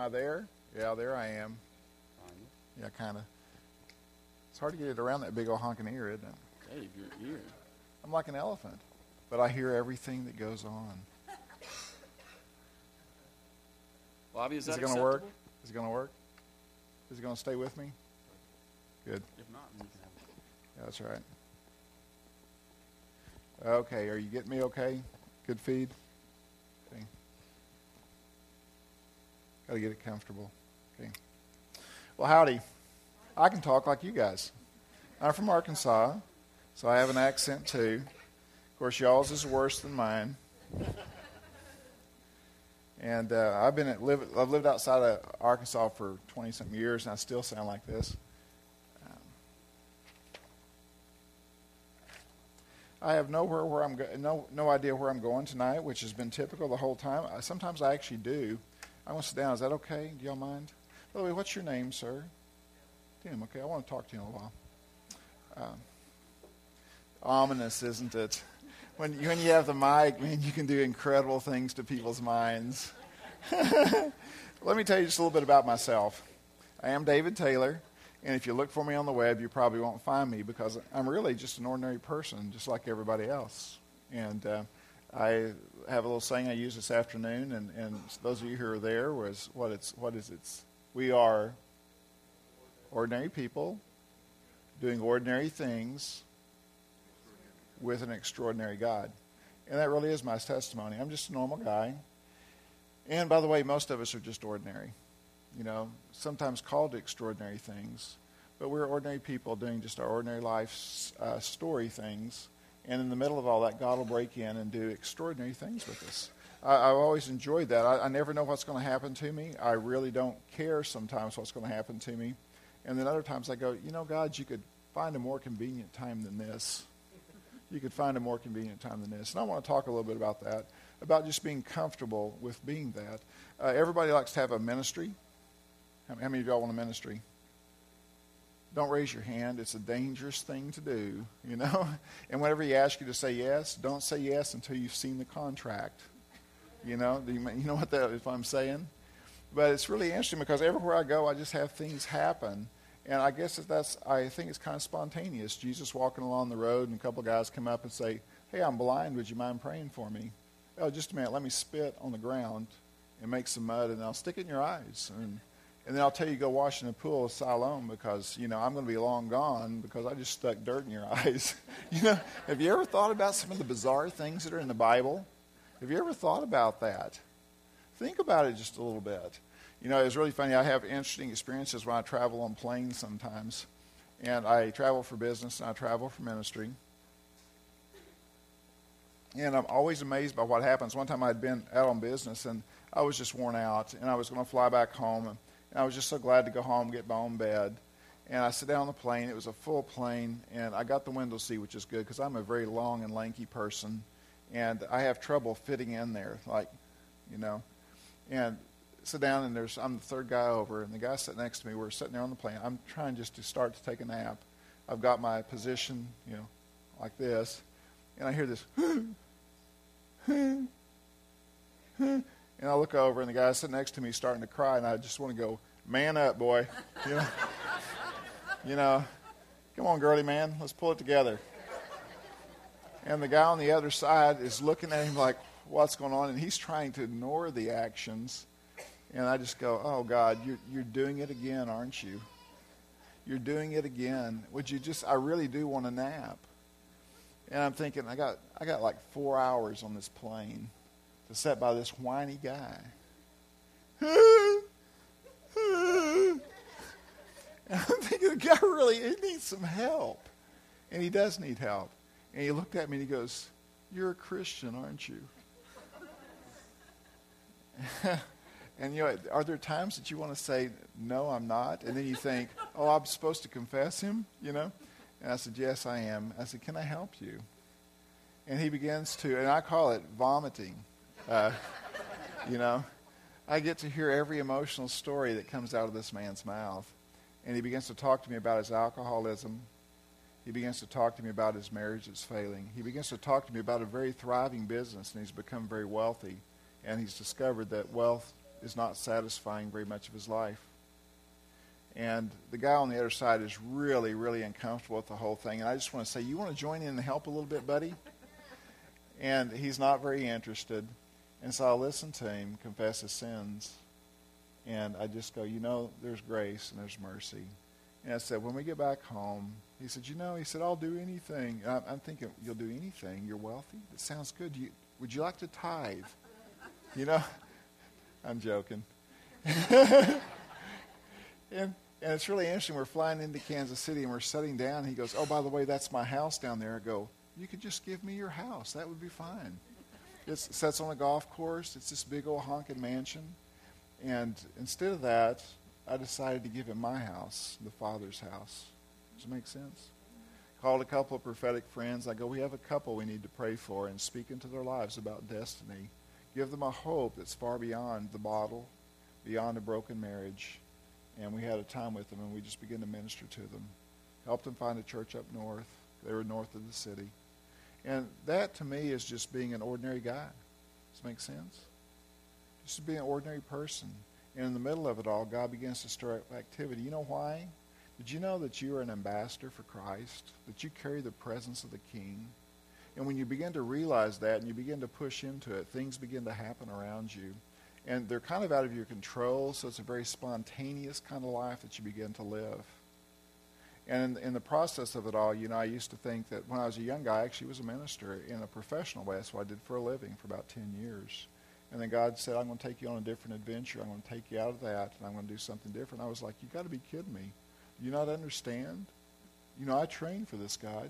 I there? Yeah, there I am. Yeah, kind of. It's hard to get it around that big old honking ear, isn't it? Dave, your ear. I'm like an elephant, but I hear everything that goes on. Bobby, is, Is that it going to work? Is it going to work? Is it going to stay with me? Good. If not, can have it. Yeah, that's right. Okay, are you getting me okay? Good feed? Okay. Got to get it comfortable. Okay. Well, howdy. I can talk like you guys. I'm from Arkansas, so I have an accent too. Of course, y'all's is worse than mine. And uh, I've been at, live, I've lived outside of Arkansas for 20 something years, and I still sound like this. I have nowhere where I'm go- no no idea where I'm going tonight, which has been typical the whole time. I, sometimes I actually do. I want to sit down. Is that okay? Do y'all mind? By the way, what's your name, sir? Tim. Okay, I want to talk to you in a while. Um, ominous, isn't it? When you, when you have the mic, man, you can do incredible things to people's minds. Let me tell you just a little bit about myself. I am David Taylor. And if you look for me on the web, you probably won't find me because I'm really just an ordinary person, just like everybody else. And uh, I have a little saying I use this afternoon, and, and those of you who are there was what it's what is it? We are ordinary people doing ordinary things with an extraordinary God. And that really is my testimony. I'm just a normal guy. And by the way, most of us are just ordinary you know, sometimes called extraordinary things, but we're ordinary people doing just our ordinary life uh, story things. And in the middle of all that, God will break in and do extraordinary things with us. I, I've always enjoyed that. I, I never know what's going to happen to me. I really don't care sometimes what's going to happen to me. And then other times I go, you know, God, you could find a more convenient time than this. You could find a more convenient time than this. And I want to talk a little bit about that, about just being comfortable with being that. Uh, everybody likes to have a ministry. How many of y'all want a ministry? Don't raise your hand. It's a dangerous thing to do, you know? And whenever he asks you to say yes, don't say yes until you've seen the contract. You know, you, you know what that if I'm saying? But it's really interesting because everywhere I go, I just have things happen. And I guess that's, I think it's kind of spontaneous. Jesus walking along the road, and a couple of guys come up and say, Hey, I'm blind. Would you mind praying for me? Oh, just a minute. Let me spit on the ground and make some mud, and I'll stick it in your eyes. And and then I'll tell you go wash in the pool of Siloam because, you know, I'm going to be long gone because I just stuck dirt in your eyes. you know, have you ever thought about some of the bizarre things that are in the Bible? Have you ever thought about that? Think about it just a little bit. You know, it's really funny. I have interesting experiences when I travel on planes sometimes. And I travel for business and I travel for ministry. And I'm always amazed by what happens. One time I'd been out on business and I was just worn out and I was going to fly back home. And and I was just so glad to go home, get my own bed. And I sit down on the plane. It was a full plane, and I got the window seat, which is good because I'm a very long and lanky person, and I have trouble fitting in there, like, you know. And sit down, and there's I'm the third guy over, and the guy sitting next to me. We're sitting there on the plane. I'm trying just to start to take a nap. I've got my position, you know, like this, and I hear this. And I look over, and the guy sitting next to me is starting to cry, and I just want to go, man up, boy. You know, you know come on, girly man, let's pull it together. And the guy on the other side is looking at him like, what's going on? And he's trying to ignore the actions. And I just go, oh, God, you're, you're doing it again, aren't you? You're doing it again. Would you just, I really do want a nap. And I'm thinking, I got, I got like four hours on this plane sit by this whiny guy. and I'm thinking, the guy really he needs some help. And he does need help. And he looked at me and he goes, You're a Christian, aren't you? and you know, are there times that you want to say, No, I'm not? And then you think, Oh, I'm supposed to confess him, you know? And I said, Yes, I am. I said, Can I help you? And he begins to, and I call it vomiting. Uh, you know, I get to hear every emotional story that comes out of this man's mouth. And he begins to talk to me about his alcoholism. He begins to talk to me about his marriage that's failing. He begins to talk to me about a very thriving business, and he's become very wealthy. And he's discovered that wealth is not satisfying very much of his life. And the guy on the other side is really, really uncomfortable with the whole thing. And I just want to say, you want to join in and help a little bit, buddy? And he's not very interested. And so I listen to him confess his sins. And I just go, you know, there's grace and there's mercy. And I said, when we get back home, he said, you know, he said, I'll do anything. I'm, I'm thinking, you'll do anything. You're wealthy. That sounds good. You, would you like to tithe? You know, I'm joking. and, and it's really interesting. We're flying into Kansas City and we're sitting down. He goes, oh, by the way, that's my house down there. I go, you could just give me your house. That would be fine. It sets on a golf course. It's this big old honking mansion. And instead of that, I decided to give him my house, the Father's house. Does it make sense? Called a couple of prophetic friends. I go, we have a couple we need to pray for and speak into their lives about destiny. Give them a hope that's far beyond the bottle, beyond a broken marriage. And we had a time with them, and we just began to minister to them. Helped them find a church up north. They were north of the city. And that, to me, is just being an ordinary guy. Does it make sense? Just to be an ordinary person. And in the middle of it all, God begins to stir up activity. You know why? Did you know that you are an ambassador for Christ? That you carry the presence of the King? And when you begin to realize that and you begin to push into it, things begin to happen around you. And they're kind of out of your control, so it's a very spontaneous kind of life that you begin to live. And in, in, the process of it all, you know, I used to think that when I was a young guy, I actually was a minister in a professional way. That's what I did for a living for about 10 years. And then God said, I'm going to take you on a different adventure. I'm going to take you out of that, and I'm going to do something different. I was like, you got to be kidding me. You not understand? You know, I trained for this, God.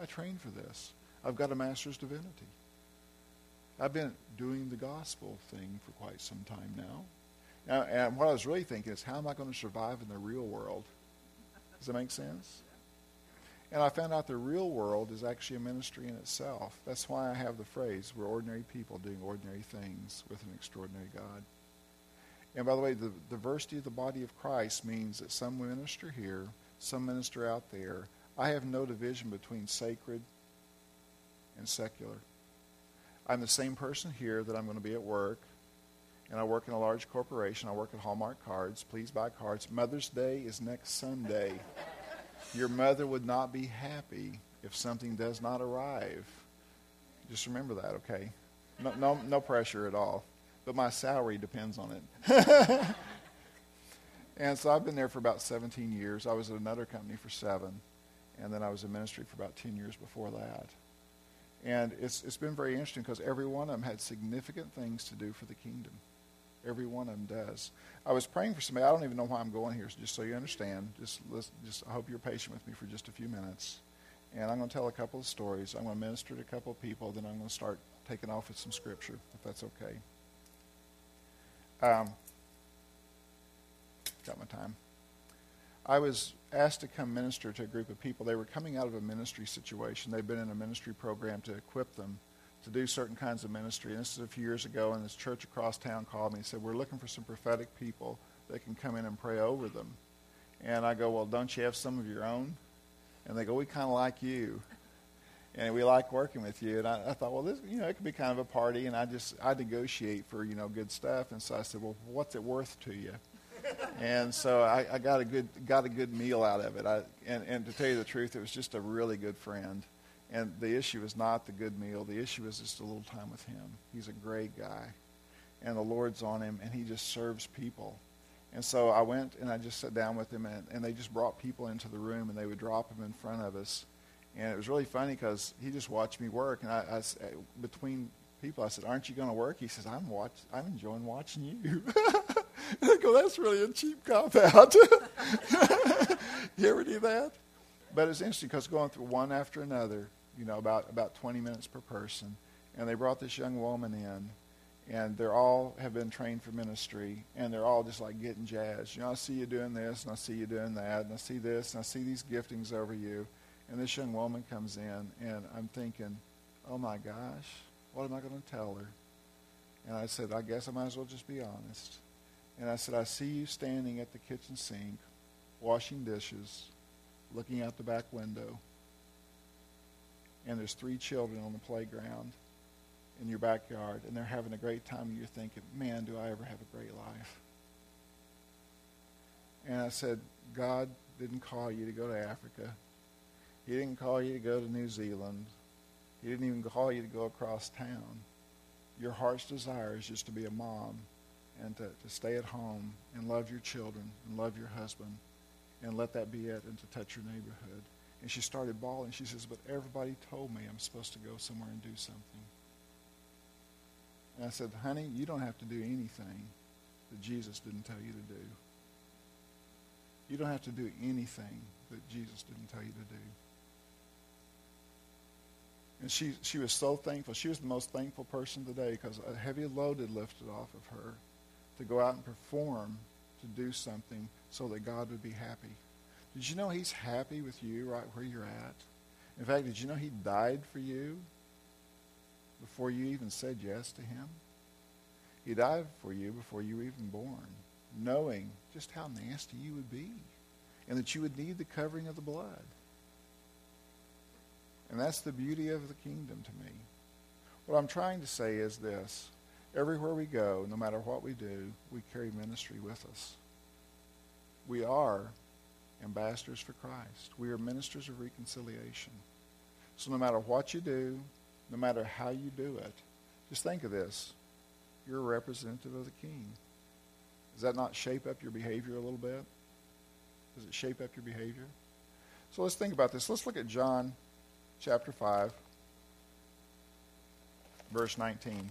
I trained for this. I've got a master's divinity. I've been doing the gospel thing for quite some time now. now and what I was really thinking is, how am I going to survive in the real world? Does that make sense? And I found out the real world is actually a ministry in itself. That's why I have the phrase, we're ordinary people doing ordinary things with an extraordinary God. And by the way, the diversity of the body of Christ means that some minister here, some minister out there. I have no division between sacred and secular. I'm the same person here that I'm going to be at work, and I work in a large corporation. I work at Hallmark Cards. Please buy cards. Mother's Day is next Sunday. Your mother would not be happy if something does not arrive. Just remember that, okay? No, no, no pressure at all. But my salary depends on it. and so I've been there for about 17 years. I was at another company for seven, and then I was in ministry for about 10 years before that. And it's, it's been very interesting because every one of them had significant things to do for the kingdom. Every one of them does. I was praying for somebody. I don't even know why I'm going here, just so you understand. Just, just I hope you're patient with me for just a few minutes. And I'm going to tell a couple of stories. I'm going to minister to a couple of people. Then I'm going to start taking off with some scripture, if that's okay. Um, got my time. I was asked to come minister to a group of people. They were coming out of a ministry situation. They'd been in a ministry program to equip them to do certain kinds of ministry. And this is a few years ago, and this church across town called me and said, We're looking for some prophetic people that can come in and pray over them. And I go, Well, don't you have some of your own? And they go, We kind of like you. And we like working with you. And I, I thought, well, this, you know, it could be kind of a party. And I just, I negotiate for, you know, good stuff. And so I said, well, what's it worth to you? and so I, I, got a good got a good meal out of it. I, and, and to tell you the truth, it was just a really good friend. And the issue is not the good meal. The issue is just a little time with him. He's a great guy. And the Lord's on him, and he just serves people. And so I went and I just sat down with him, and, and they just brought people into the room, and they would drop him in front of us. And it was really funny because he just watched me work. And I, I eh, between people, I said, "Aren't you going to work?" He says, "I'm watch, I'm enjoying watching you." I go, "That's really a cheap cop out." you ever do that? But it's interesting because going through one after another, you know, about, about 20 minutes per person. And they brought this young woman in, and they're all have been trained for ministry, and they're all just like getting jazzed. You know, I see you doing this, and I see you doing that, and I see this, and I see these giftings over you. And this young woman comes in, and I'm thinking, oh my gosh, what am I going to tell her? And I said, I guess I might as well just be honest. And I said, I see you standing at the kitchen sink, washing dishes, looking out the back window and there's three children on the playground, in your backyard and they're having a great time and you're thinking, man, do I ever have a great life? And I said, God didn't call you to go to Africa. He didn't call you to go to New Zealand. He didn't even call you to go across town. Your heart's desire is just to be a mom and to, to stay at home and love your children and love your husband and let that be it and to touch your neighborhood. And she started bawling. She says, But everybody told me I'm supposed to go somewhere and do something. And I said, Honey, you don't have to do anything that Jesus didn't tell you to do. You don't have to do anything that Jesus didn't tell you to do. And she, she was so thankful. She was the most thankful person today because a heavy load had lifted off of her to go out and perform, to do something so that God would be happy. Did you know he's happy with you right where you're at? In fact, did you know he died for you before you even said yes to him? He died for you before you were even born, knowing just how nasty you would be and that you would need the covering of the blood. And that's the beauty of the kingdom to me. What I'm trying to say is this. Everywhere we go, no matter what we do, we carry ministry with us. We are ambassadors for Christ. We are ministers of reconciliation. So no matter what you do, no matter how you do it, just think of this. You're a representative of the King. Does that not shape up your behavior a little bit? Does it shape up your behavior? So let's think about this. Let's look at John chapter 5, verse 19.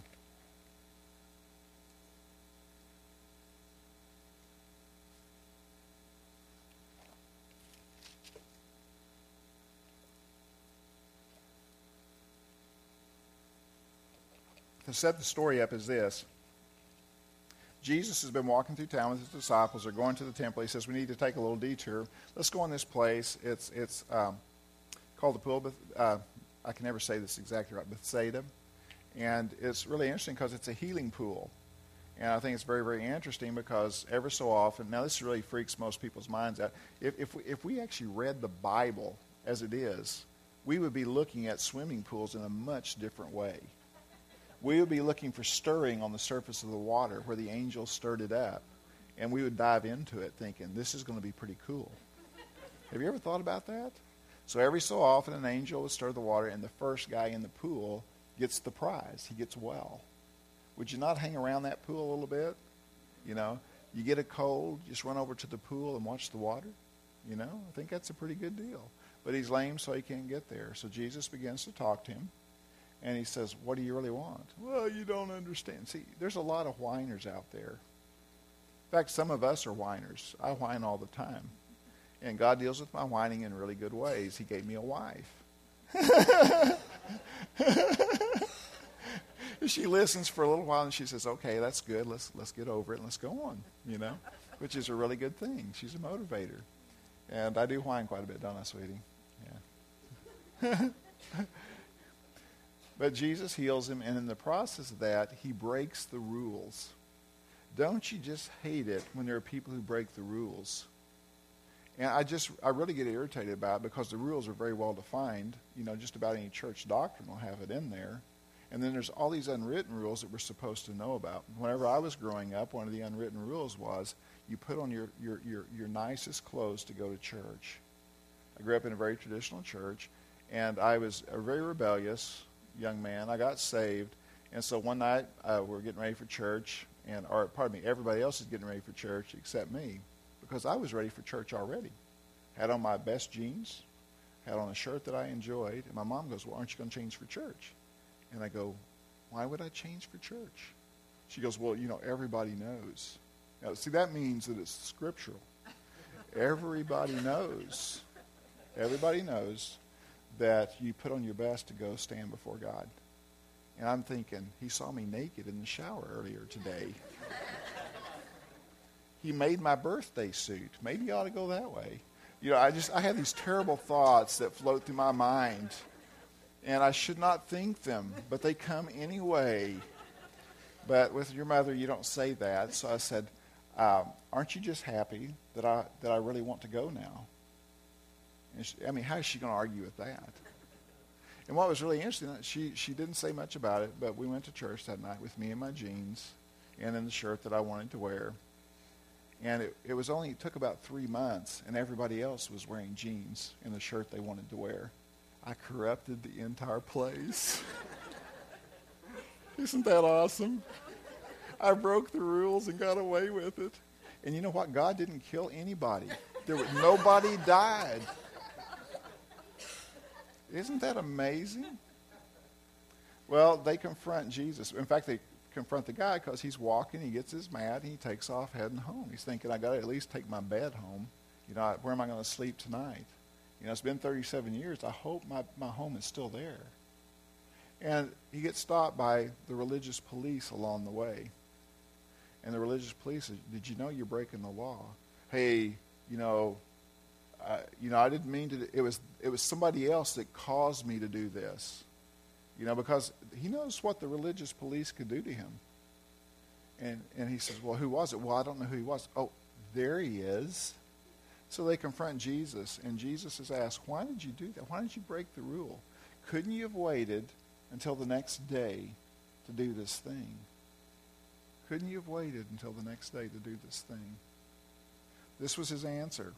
To set the story up is this. Jesus has been walking through town with his disciples. They're going to the temple. He says, We need to take a little detour. Let's go in this place. It's, it's um, called the Pool. Uh, I can never say this exactly right, Bethsaida. And it's really interesting because it's a healing pool. And I think it's very, very interesting because ever so often, now this really freaks most people's minds out. If, if, we, if we actually read the Bible as it is, we would be looking at swimming pools in a much different way we would be looking for stirring on the surface of the water where the angels stirred it up. And we would dive into it thinking, this is going to be pretty cool. Have you ever thought about that? So every so often, an angel would stir the water, and the first guy in the pool gets the prize. He gets well. Would you not hang around that pool a little bit? You know, you get a cold, just run over to the pool and watch the water. You know, I think that's a pretty good deal. But he's lame, so he can't get there. So Jesus begins to talk to him. And he says, What do you really want? Well, you don't understand. See, there's a lot of whiners out there. In fact, some of us are whiners. I whine all the time. And God deals with my whining in really good ways. He gave me a wife. she listens for a little while and she says, Okay, that's good. Let's, let's get over it and let's go on, you know, which is a really good thing. She's a motivator. And I do whine quite a bit, don't I, sweetie? Yeah. But Jesus heals him, and in the process of that, he breaks the rules. Don't you just hate it when there are people who break the rules? And I just, I really get irritated about it because the rules are very well defined. You know, just about any church doctrine will have it in there. And then there's all these unwritten rules that we're supposed to know about. Whenever I was growing up, one of the unwritten rules was you put on your, your, your, your nicest clothes to go to church. I grew up in a very traditional church, and I was very rebellious young man. I got saved, and so one night uh, we are getting ready for church, and or pardon me, everybody else is getting ready for church except me, because I was ready for church already. Had on my best jeans, had on a shirt that I enjoyed, and my mom goes, "Well, aren't you going to change for church?" And I go, "Why would I change for church?" She goes, "Well, you know, everybody knows." Now, see, that means that it's scriptural. Everybody knows. Everybody knows that you put on your best to go stand before God. And I'm thinking, he saw me naked in the shower earlier today. he made my birthday suit. Maybe you ought to go that way. You know, I just I have these terrible thoughts that float through my mind. And I should not think them, but they come anyway. But with your mother, you don't say that. So I said, um, "Aren't you just happy that I that I really want to go now?" She, I mean, how is she going to argue with that? And what was really interesting, uh, she, she didn't say much about it, but we went to church that night with me in my jeans and in the shirt that I wanted to wear. And it, it was only, it took about three months, and everybody else was wearing jeans and the shirt they wanted to wear. I corrupted the entire place. Isn't that awesome? I broke the rules and got away with it. And you know what? God didn't kill anybody. There was, nobody died. Isn't that amazing? Well, they confront Jesus. In fact, they confront the guy because he's walking, he gets his mat, he takes off heading home. He's thinking, I got to at least take my bed home. You know, where am I going to sleep tonight? You know, it's been 37 years. I hope my, my home is still there. And he gets stopped by the religious police along the way. And the religious police says, Did you know you're breaking the law? Hey, you know, you know, I didn't mean to. It was it was somebody else that caused me to do this. You know, because he knows what the religious police could do to him. And and he says, Well, who was it? Well, I don't know who he was. Oh, there he is. So they confront Jesus, and Jesus is asked, Why did you do that? Why did you break the rule? Couldn't you have waited until the next day to do this thing? Couldn't you have waited until the next day to do this thing? This was his answer.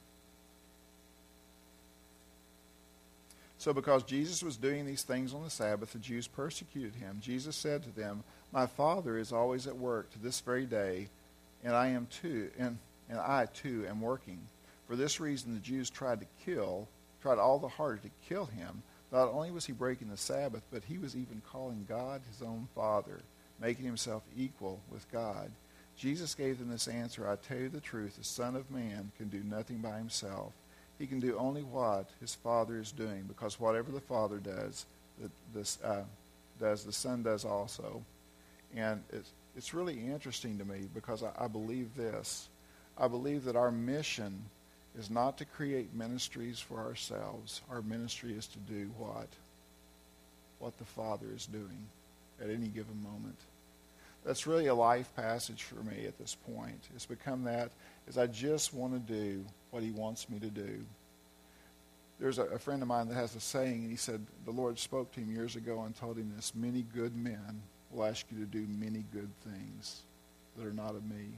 So, because Jesus was doing these things on the Sabbath, the Jews persecuted him. Jesus said to them, My Father is always at work to this very day, and I am too, and, and I too am working. For this reason, the Jews tried to kill, tried all the harder to kill him. Not only was he breaking the Sabbath, but he was even calling God his own Father, making himself equal with God. Jesus gave them this answer I tell you the truth, the Son of Man can do nothing by himself he can do only what his Father is doing, because whatever the Father does, the, this, uh, does the Son does also. And it's, it's really interesting to me because I, I believe this. I believe that our mission is not to create ministries for ourselves. Our ministry is to do what? What the Father is doing at any given moment. That's really a life passage for me at this point. It's become that is I just want to do what he wants me to do. There's a, a, friend of mine that has a saying, and he said the Lord spoke to him years ago and told him this many good men will ask you to do many good things that are not of me.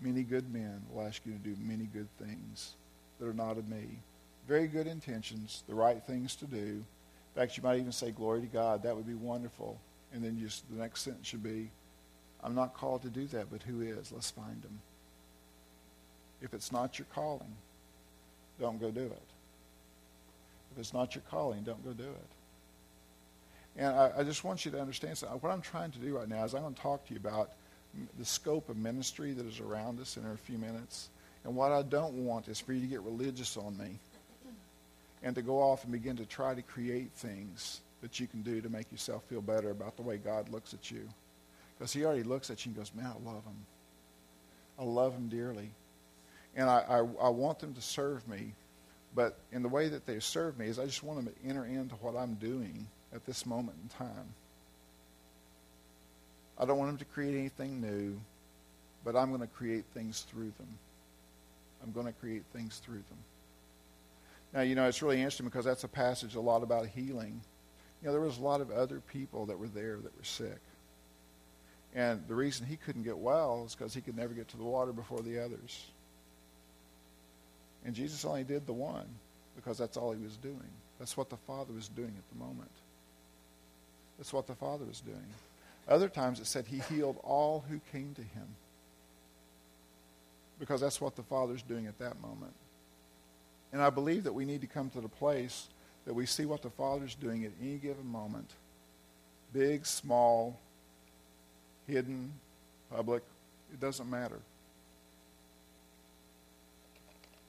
Many good men will ask you to do many good things that are not of me. Very good intentions, the right things to do. In fact, you might even say, Glory to God. That would be wonderful. And then just the next sentence should be, I'm not called to do that, but who is? Let's find him. If it's not your calling, don't go do it. If it's not your calling, don't go do it. And I, I just want you to understand something. What I'm trying to do right now is I'm going to talk to you about the scope of ministry that is around us in a few minutes. And what I don't want is for you to get religious on me and to go off and begin to try to create things that you can do to make yourself feel better about the way God looks at you. Because he already looks at you and goes, man, I love him. I love him dearly. And I, I, I want them to serve me. But in the way that they serve me is I just want them to enter into what I'm doing at this moment in time. I don't want them to create anything new, but I'm going to create things through them. I'm going to create things through them. Now, you know, it's really interesting because that's a passage a lot about healing. You know, there was a lot of other people that were there that were sick. And the reason he couldn't get well is because he could never get to the water before the others. And Jesus only did the one because that's all he was doing. That's what the Father was doing at the moment. That's what the Father was doing. Other times it said he healed all who came to him because that's what the Father's doing at that moment. And I believe that we need to come to the place that we see what the Father's doing at any given moment big, small, hidden, public, it doesn't matter.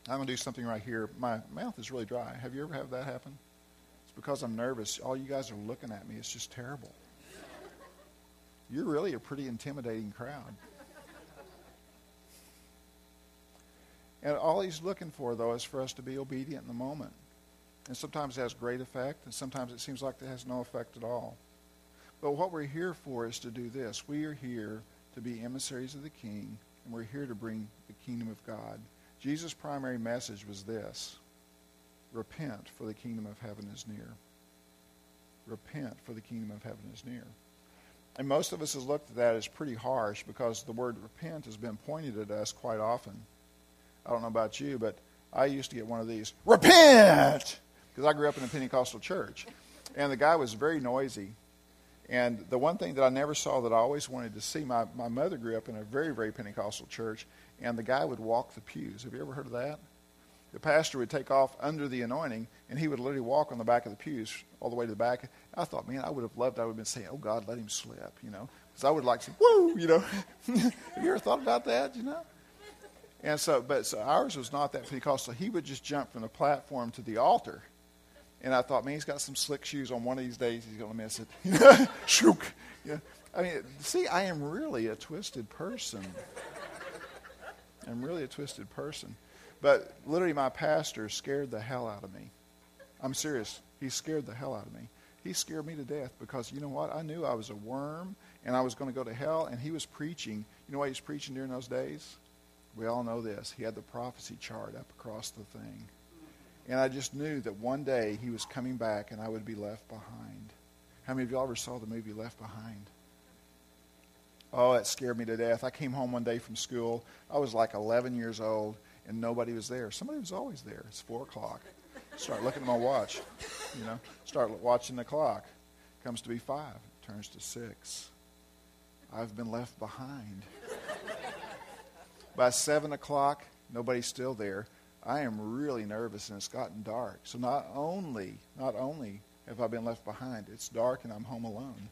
I'm going to do something right here. My mouth is really dry. Have you ever had that happen? It's because I'm nervous. All you guys are looking at me. It's just terrible. You're really a pretty intimidating crowd. And all he's looking for, though, is for us to be obedient in the moment. And sometimes it has great effect, and sometimes it seems like it has no effect at all. But what we're here for is to do this. We are here to be emissaries of the King, and we're here to bring the kingdom of God. Jesus' primary message was this repent, for the kingdom of heaven is near. Repent, for the kingdom of heaven is near. And most of us have looked at that as pretty harsh because the word repent has been pointed at us quite often. I don't know about you, but I used to get one of these, repent! Because I grew up in a Pentecostal church. And the guy was very noisy. And the one thing that I never saw that I always wanted to see, my, my mother grew up in a very, very Pentecostal church, and the guy would walk the pews. Have you ever heard of that? The pastor would take off under the anointing, and he would literally walk on the back of the pews all the way to the back. I thought, man, I would have loved, I would have been saying, oh, God, let him slip, you know. Because I would like to woo, you know. have you ever thought about that, you know? And so, but so ours was not that Pentecostal. He would just jump from the platform to the altar. And I thought, man, he's got some slick shoes on. One of these days, he's going to miss it. Shook. yeah. I mean, see, I am really a twisted person. I'm really a twisted person. But literally, my pastor scared the hell out of me. I'm serious. He scared the hell out of me. He scared me to death because, you know what? I knew I was a worm and I was going to go to hell, and he was preaching. You know what he was preaching during those days? We all know this. He had the prophecy chart up across the thing. And I just knew that one day he was coming back and I would be left behind. How many of y'all ever saw the movie Left Behind? Oh, it scared me to death. I came home one day from school. I was like 11 years old, and nobody was there. Somebody was always there. It's 4 o'clock. Start looking at my watch. You know, start watching the clock. Comes to be 5. Turns to 6. I've been left behind. By 7 o'clock, nobody's still there. I am really nervous and it's gotten dark. So not only, not only have I been left behind, it's dark and I'm home alone.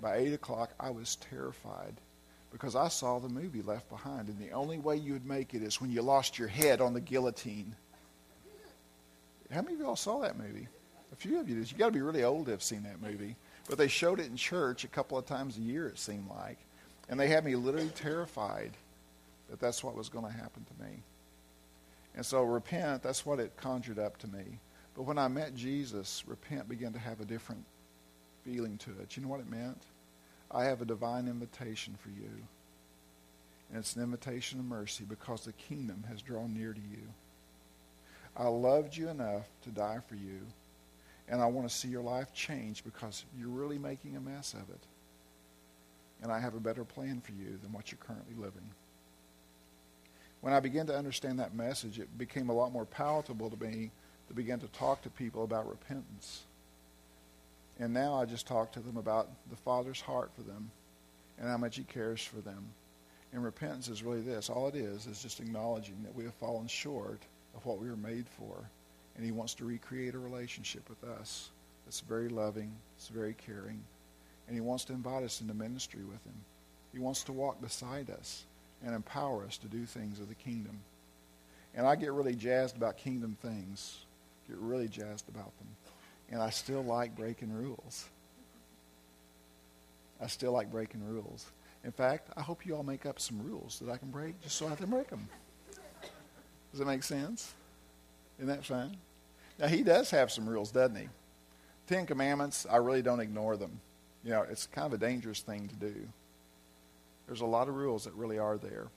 By 8 o'clock, I was terrified because I saw the movie Left Behind. And the only way you would make it is when you lost your head on the guillotine. How many of y'all saw that movie? A few of you did. you got to be really old to have seen that movie. But they showed it in church a couple of times a year, it seemed like. And they had me literally terrified that that's what was going to happen to me. And so repent, that's what it conjured up to me. But when I met Jesus, repent began to have a different feeling to it. You know what it meant? I have a divine invitation for you. And it's an invitation of mercy because the kingdom has drawn near to you. I loved you enough to die for you. And I want to see your life change because you're really making a mess of it. And I have a better plan for you than what you're currently living when I began to understand that message, it became a lot more palatable to me to begin to talk to people about repentance. And now I just talk to them about the Father's heart for them and how much He cares for them. And repentance is really this. All it is is just acknowledging that we have fallen short of what we were made for. And He wants to recreate a relationship with us that's very loving, it's very caring. And He wants to invite us into ministry with Him. He wants to walk beside us and empower us to do things of the kingdom. And I get really jazzed about kingdom things, get really jazzed about them. And I still like breaking rules. I still like breaking rules. In fact, I hope you all make up some rules that I can break just so I can break them. Does that make sense? Isn't that fun? Now, he does have some rules, doesn't he? Ten Commandments, I really don't ignore them. You know, it's kind of a dangerous thing to do. There's a lot of rules that really are there.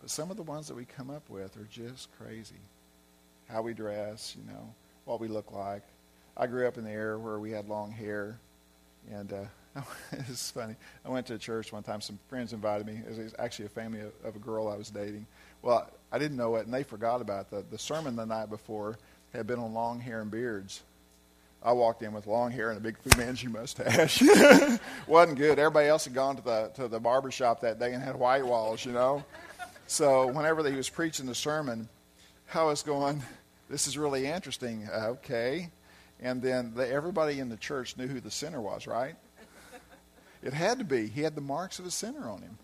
But some of the ones that we come up with are just crazy. How we dress, you know, what we look like. I grew up in the era where we had long hair. And uh, it's funny. I went to a church one time. Some friends invited me. It was actually a family of, of a girl I was dating. Well, I didn't know it, and they forgot about the, the sermon the night before had been on long hair and beards. I walked in with long hair and a big Fu Manchu mustache. Wasn't good. Everybody else had gone to the to the barber shop that day and had white walls, you know. So whenever he was preaching the sermon, I was going, "This is really interesting." Okay, and then the, everybody in the church knew who the sinner was, right? It had to be. He had the marks of a sinner on him.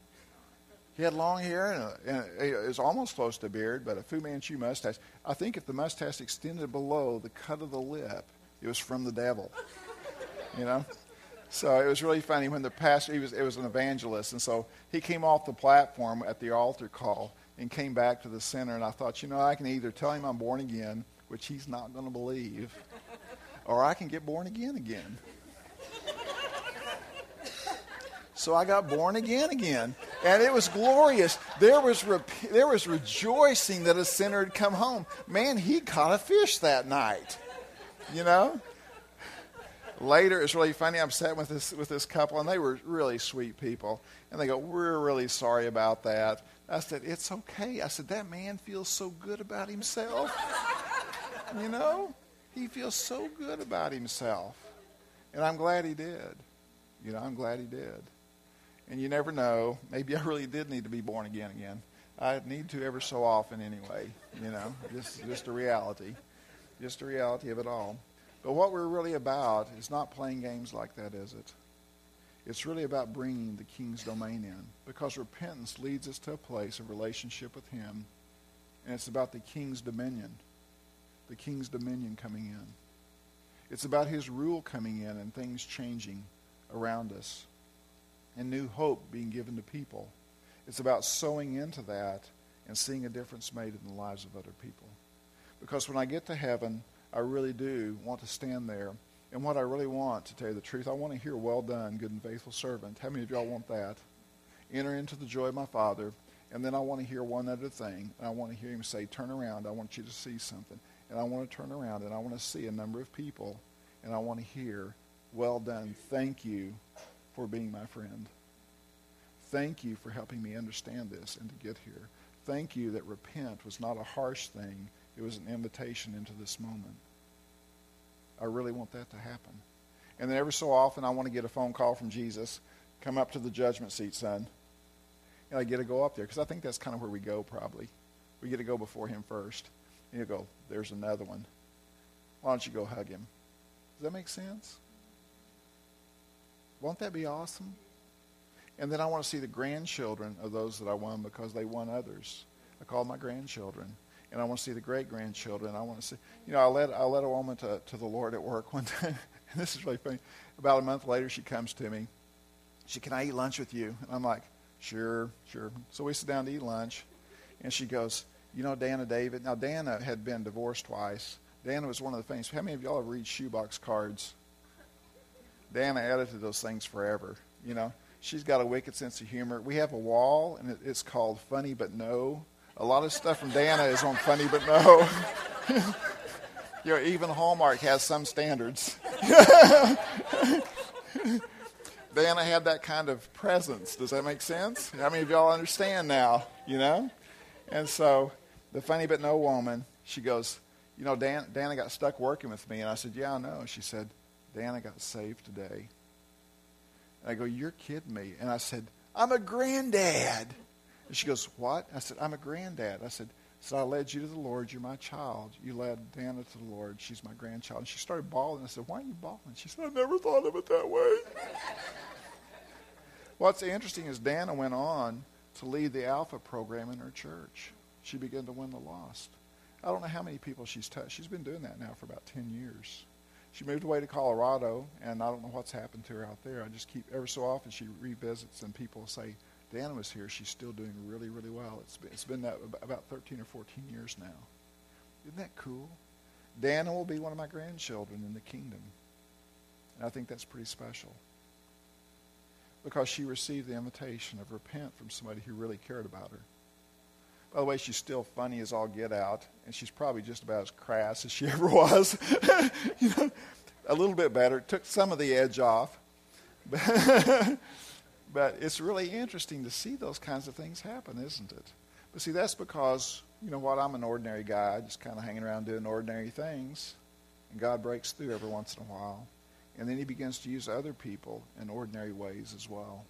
He had long hair and, a, and it was almost close to a beard, but a Fu Manchu mustache. I think if the mustache extended below the cut of the lip, it was from the devil. You know? So it was really funny when the pastor, he was, it was an evangelist, and so he came off the platform at the altar call and came back to the center, and I thought, you know, I can either tell him I'm born again, which he's not going to believe, or I can get born again again. So I got born again again. And it was glorious. There was, there was rejoicing that a sinner had come home. Man, he caught a fish that night. You know? later, it's really funny. I'm sitting with this with this couple, and they were really sweet people. And they go, "We're really sorry about that." I said, "It's okay." I said, "That man feels so good about himself. you know, he feels so good about himself, and I'm glad he did. You know, I'm glad he did. And you never know. Maybe I really did need to be born again again. I need to ever so often, anyway. You know, just just a reality, just a reality of it all." But what we're really about is not playing games like that, is it? It's really about bringing the king's domain in because repentance leads us to a place of relationship with him. And it's about the king's dominion, the king's dominion coming in. It's about his rule coming in and things changing around us and new hope being given to people. It's about sowing into that and seeing a difference made in the lives of other people. Because when I get to heaven, I really do want to stand there. And what I really want, to tell you the truth, I want to hear, well done, good and faithful servant. How many of y'all want that? Enter into the joy of my Father. And then I want to hear one other thing. And I want to hear him say, turn around. I want you to see something. And I want to turn around and I want to see a number of people. And I want to hear, well done. Thank you for being my friend. Thank you for helping me understand this and to get here. Thank you that repent was not a harsh thing, it was an invitation into this moment. I really want that to happen. And then every so often, I want to get a phone call from Jesus. Come up to the judgment seat, son. And I get to go up there because I think that's kind of where we go, probably. We get to go before him first. You go, there's another one. Why don't you go hug him? Does that make sense? Won't that be awesome? And then I want to see the grandchildren of those that I won because they won others. I call my grandchildren and I want to see the great grandchildren. I want to see, you know, I led I led a woman to, to the Lord at work one time, and this is really funny. About a month later, she comes to me. She, can I eat lunch with you? And I'm like, sure, sure. So we sit down to eat lunch, and she goes, you know, Dana David. Now Dana had been divorced twice. Dana was one of the famous. How many of y'all read shoebox cards? Dana edited those things forever. You know, she's got a wicked sense of humor. We have a wall, and it, it's called Funny But No a lot of stuff from Dana is on funny, but no. you know, even Hallmark has some standards. Dana had that kind of presence. Does that make sense? How many of y'all understand now? You know? And so the funny but no woman, she goes, You know, Dan, Dana got stuck working with me. And I said, Yeah, I know. She said, Dana got saved today. And I go, You're kidding me. And I said, I'm a granddad. And she goes, What? I said, I'm a granddad. I said, So I led you to the Lord. You're my child. You led Dana to the Lord. She's my grandchild. And she started bawling. I said, Why are you bawling? She said, I never thought of it that way. What's interesting is Dana went on to lead the Alpha program in her church. She began to win the lost. I don't know how many people she's touched. She's been doing that now for about 10 years. She moved away to Colorado, and I don't know what's happened to her out there. I just keep, ever so often, she revisits, and people say, Dana was here, she's still doing really, really well. It's been, it's been that about 13 or 14 years now. Isn't that cool? Dana will be one of my grandchildren in the kingdom. And I think that's pretty special. Because she received the invitation of repent from somebody who really cared about her. By the way, she's still funny as all get out, and she's probably just about as crass as she ever was. you know, a little bit better. Took some of the edge off. But it's really interesting to see those kinds of things happen, isn't it? But see, that's because, you know what, I'm an ordinary guy, just kind of hanging around doing ordinary things. And God breaks through every once in a while. And then he begins to use other people in ordinary ways as well.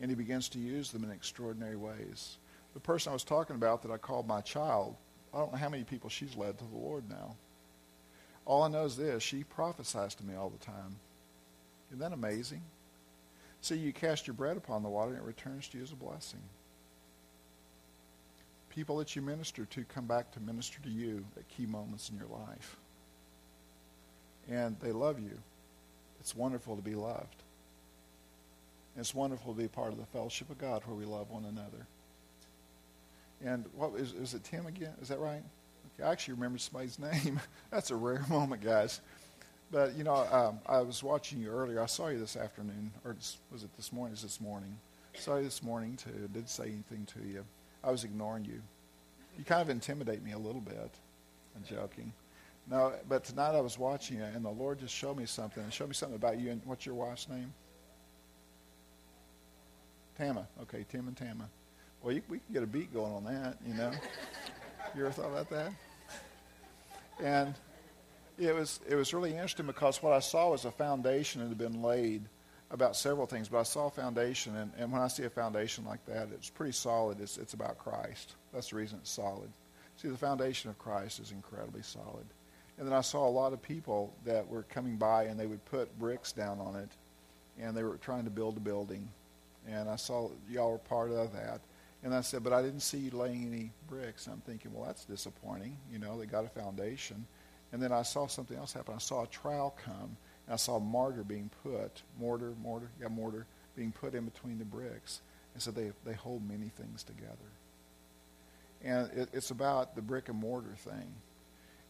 And he begins to use them in extraordinary ways. The person I was talking about that I called my child, I don't know how many people she's led to the Lord now. All I know is this she prophesies to me all the time. Isn't that amazing? See, you cast your bread upon the water and it returns to you as a blessing. People that you minister to come back to minister to you at key moments in your life. And they love you. It's wonderful to be loved. It's wonderful to be part of the fellowship of God where we love one another. And what is, is it Tim again? Is that right? Okay, I actually remember somebody's name. That's a rare moment, guys. But you know, um, I was watching you earlier. I saw you this afternoon, or was it this morning? Is this morning? Saw you this morning too. Didn't say anything to you? I was ignoring you. You kind of intimidate me a little bit. I'm joking, No, but tonight I was watching it, and the Lord just showed me something. And showed me something about you. And what's your wife's name? Tama. Okay, Tim and Tama. Well, you, we can get a beat going on that, you know. you ever thought about that? And it was it was really interesting because what I saw was a foundation that had been laid about several things, but I saw a foundation, and, and when I see a foundation like that, it's pretty solid. It's, it's about Christ. That's the reason it's solid. See, the foundation of Christ is incredibly solid. And then I saw a lot of people that were coming by, and they would put bricks down on it, and they were trying to build a building. And I saw y'all were part of that. And I said, but I didn't see you laying any bricks. I'm thinking, well, that's disappointing. You know, they got a foundation. And then I saw something else happen. I saw a trowel come, and I saw mortar being put, mortar, mortar, yeah, mortar, being put in between the bricks. And so they, they hold many things together. And it, it's about the brick and mortar thing.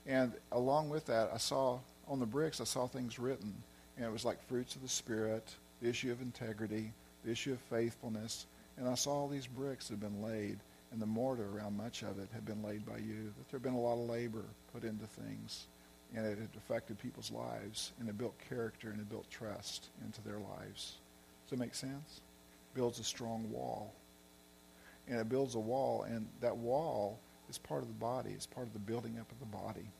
And along with that, I saw on the bricks, I saw things written. And it was like fruits of the Spirit, the issue of integrity, the issue of faithfulness. And I saw all these bricks that had been laid, and the mortar around much of it had been laid by you. That there had been a lot of labor put into things and it had affected people's lives, and it built character and it built trust into their lives. Does that make sense? Builds a strong wall. And it builds a wall, and that wall is part of the body. It's part of the building up of the body.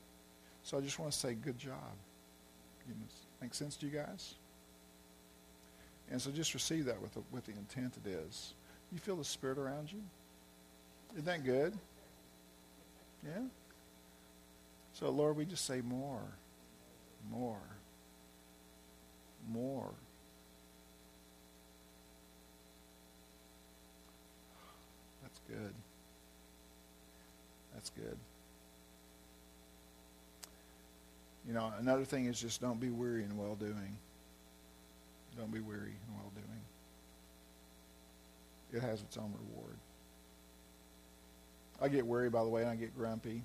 So I just want to say, good job. Make sense to you guys? And so just receive that with the, with the intent it is. You feel the Spirit around you? Isn't that good? Yeah? So, Lord, we just say more, more, more. That's good. That's good. You know, another thing is just don't be weary in well doing. Don't be weary in well doing. It has its own reward. I get weary, by the way, and I get grumpy.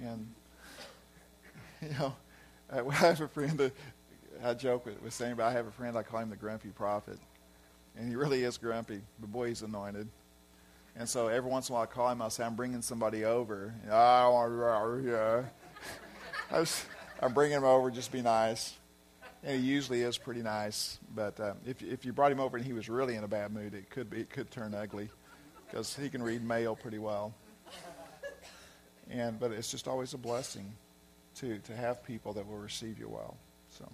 And you know, I have a friend that I joke with, with saying, but I have a friend, I call him the grumpy prophet. And he really is grumpy, but boy, he's anointed. And so every once in a while I call him, I'll say, I'm bringing somebody over. Ah, I want to, yeah. I'm bringing him over, just be nice. And he usually is pretty nice. But uh, if, if you brought him over and he was really in a bad mood, it could, be, it could turn ugly because he can read mail pretty well. And, but it's just always a blessing to, to have people that will receive you well. So,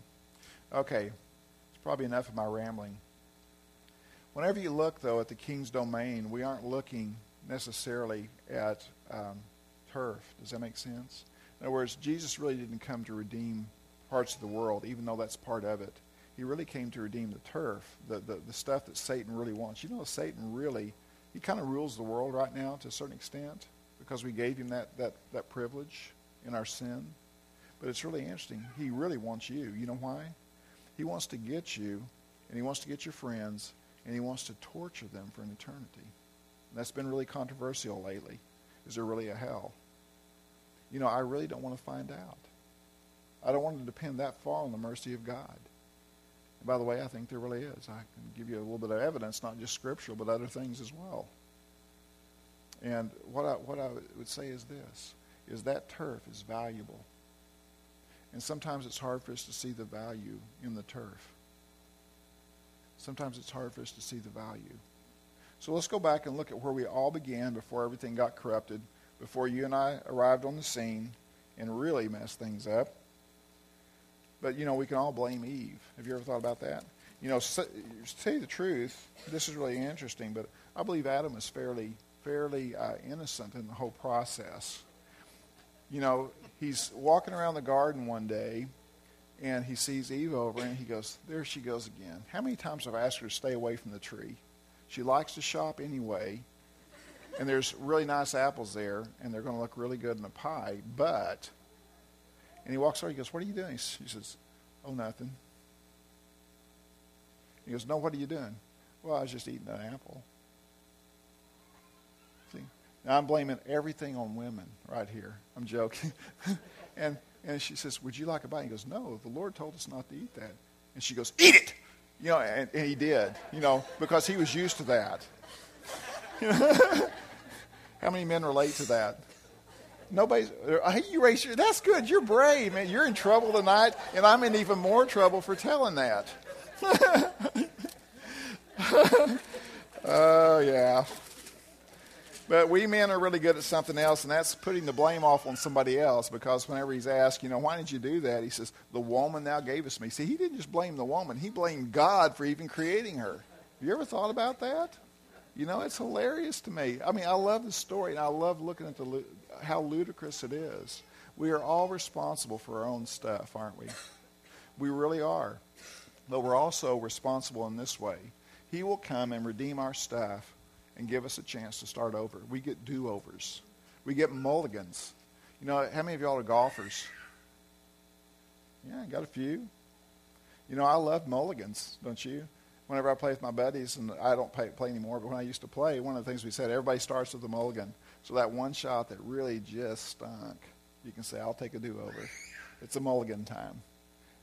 okay, it's probably enough of my rambling. Whenever you look, though, at the king's domain, we aren't looking necessarily at um, turf. Does that make sense? In other words, Jesus really didn't come to redeem parts of the world, even though that's part of it. He really came to redeem the turf, the, the, the stuff that Satan really wants. You know, Satan really, he kind of rules the world right now to a certain extent because we gave him that, that, that privilege in our sin. But it's really interesting. He really wants you. You know why? He wants to get you, and he wants to get your friends, and he wants to torture them for an eternity. And that's been really controversial lately. Is there really a hell? You know, I really don't want to find out. I don't want to depend that far on the mercy of God. And by the way, I think there really is. I can give you a little bit of evidence, not just scriptural, but other things as well. And what I, what I would say is this, is that turf is valuable. And sometimes it's hard for us to see the value in the turf. Sometimes it's hard for us to see the value. So let's go back and look at where we all began before everything got corrupted, before you and I arrived on the scene and really messed things up. But, you know, we can all blame Eve. Have you ever thought about that? You know, to tell you the truth, this is really interesting, but I believe Adam was fairly, fairly uh, innocent in the whole process. You know, he's walking around the garden one day and he sees Eve over and he goes, There she goes again. How many times have I asked her to stay away from the tree? She likes to shop anyway. And there's really nice apples there, and they're going to look really good in a pie. But, and he walks over, he goes, What are you doing? He says, Oh, nothing. He goes, No, what are you doing? Well, I was just eating an apple. See? Now I'm blaming everything on women right here. I'm joking. and and she says, Would you like a bite? He goes, No, the Lord told us not to eat that. And she goes, Eat it! You know, and, and he did, you know, because he was used to that. How many men relate to that? Nobody's. Uh, hey, you raise your. That's good. You're brave, man. You're in trouble tonight, and I'm in even more trouble for telling that. Oh yeah. But we men are really good at something else, and that's putting the blame off on somebody else. Because whenever he's asked, you know, why did you do that? He says, the woman thou gavest me. See, he didn't just blame the woman; he blamed God for even creating her. Have you ever thought about that? You know, it's hilarious to me. I mean, I love the story, and I love looking at the how ludicrous it is. We are all responsible for our own stuff, aren't we? We really are. But we're also responsible in this way. He will come and redeem our stuff and give us a chance to start over. We get do overs, we get mulligans. You know, how many of y'all are golfers? Yeah, I got a few. You know, I love mulligans, don't you? Whenever I play with my buddies, and I don't play, play anymore, but when I used to play, one of the things we said, everybody starts with a mulligan. So that one shot that really just stunk, you can say, I'll take a do over. It's a mulligan time,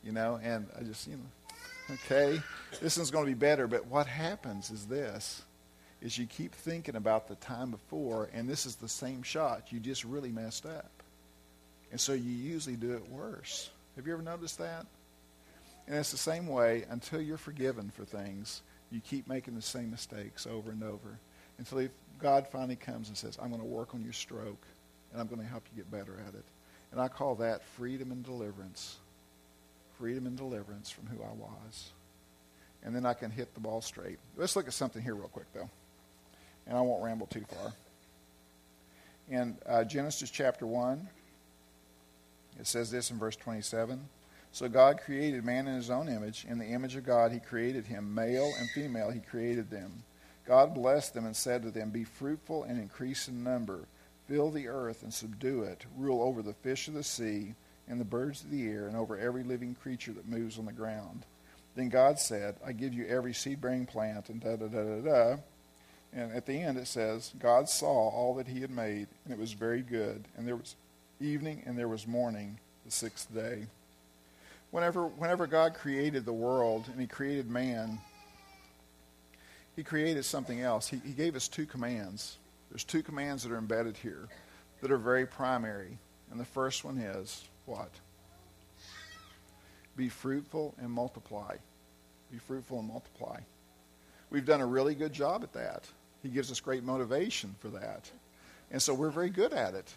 you know, and I just, you know, okay, this one's going to be better. But what happens is this is you keep thinking about the time before, and this is the same shot. You just really messed up. And so you usually do it worse. Have you ever noticed that? And it's the same way until you're forgiven for things, you keep making the same mistakes over and over until God finally comes and says, I'm going to work on your stroke, and I'm going to help you get better at it. And I call that freedom and deliverance. Freedom and deliverance from who I was. And then I can hit the ball straight. Let's look at something here real quick, though and I won't ramble too far. In uh, Genesis chapter 1, it says this in verse 27 So God created man in his own image. In the image of God, he created him. Male and female, he created them. God blessed them and said to them, Be fruitful and increase in number. Fill the earth and subdue it. Rule over the fish of the sea and the birds of the air and over every living creature that moves on the ground. Then God said, I give you every seed bearing plant, and da da da da da. And at the end it says, God saw all that he had made, and it was very good. And there was evening and there was morning the sixth day. Whenever, whenever God created the world and he created man, he created something else. He, he gave us two commands. There's two commands that are embedded here that are very primary. And the first one is what? Be fruitful and multiply. Be fruitful and multiply. We've done a really good job at that. He gives us great motivation for that. And so we're very good at it.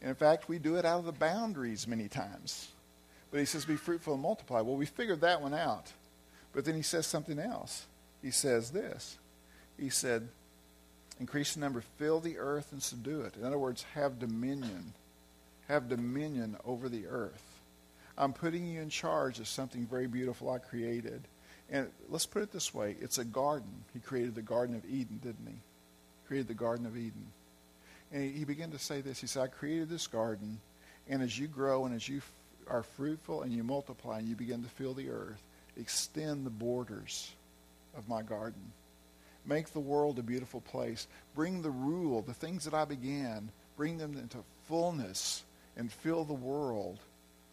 And in fact, we do it out of the boundaries many times. But he says, be fruitful and multiply. Well, we figured that one out. But then he says something else. He says this. He said, increase the number, fill the earth and subdue it. In other words, have dominion. Have dominion over the earth. I'm putting you in charge of something very beautiful I created. And let's put it this way it's a garden. He created the Garden of Eden, didn't he? Created the Garden of Eden. And he began to say this. He said, I created this garden, and as you grow and as you are fruitful and you multiply and you begin to fill the earth, extend the borders of my garden. Make the world a beautiful place. Bring the rule, the things that I began, bring them into fullness and fill the world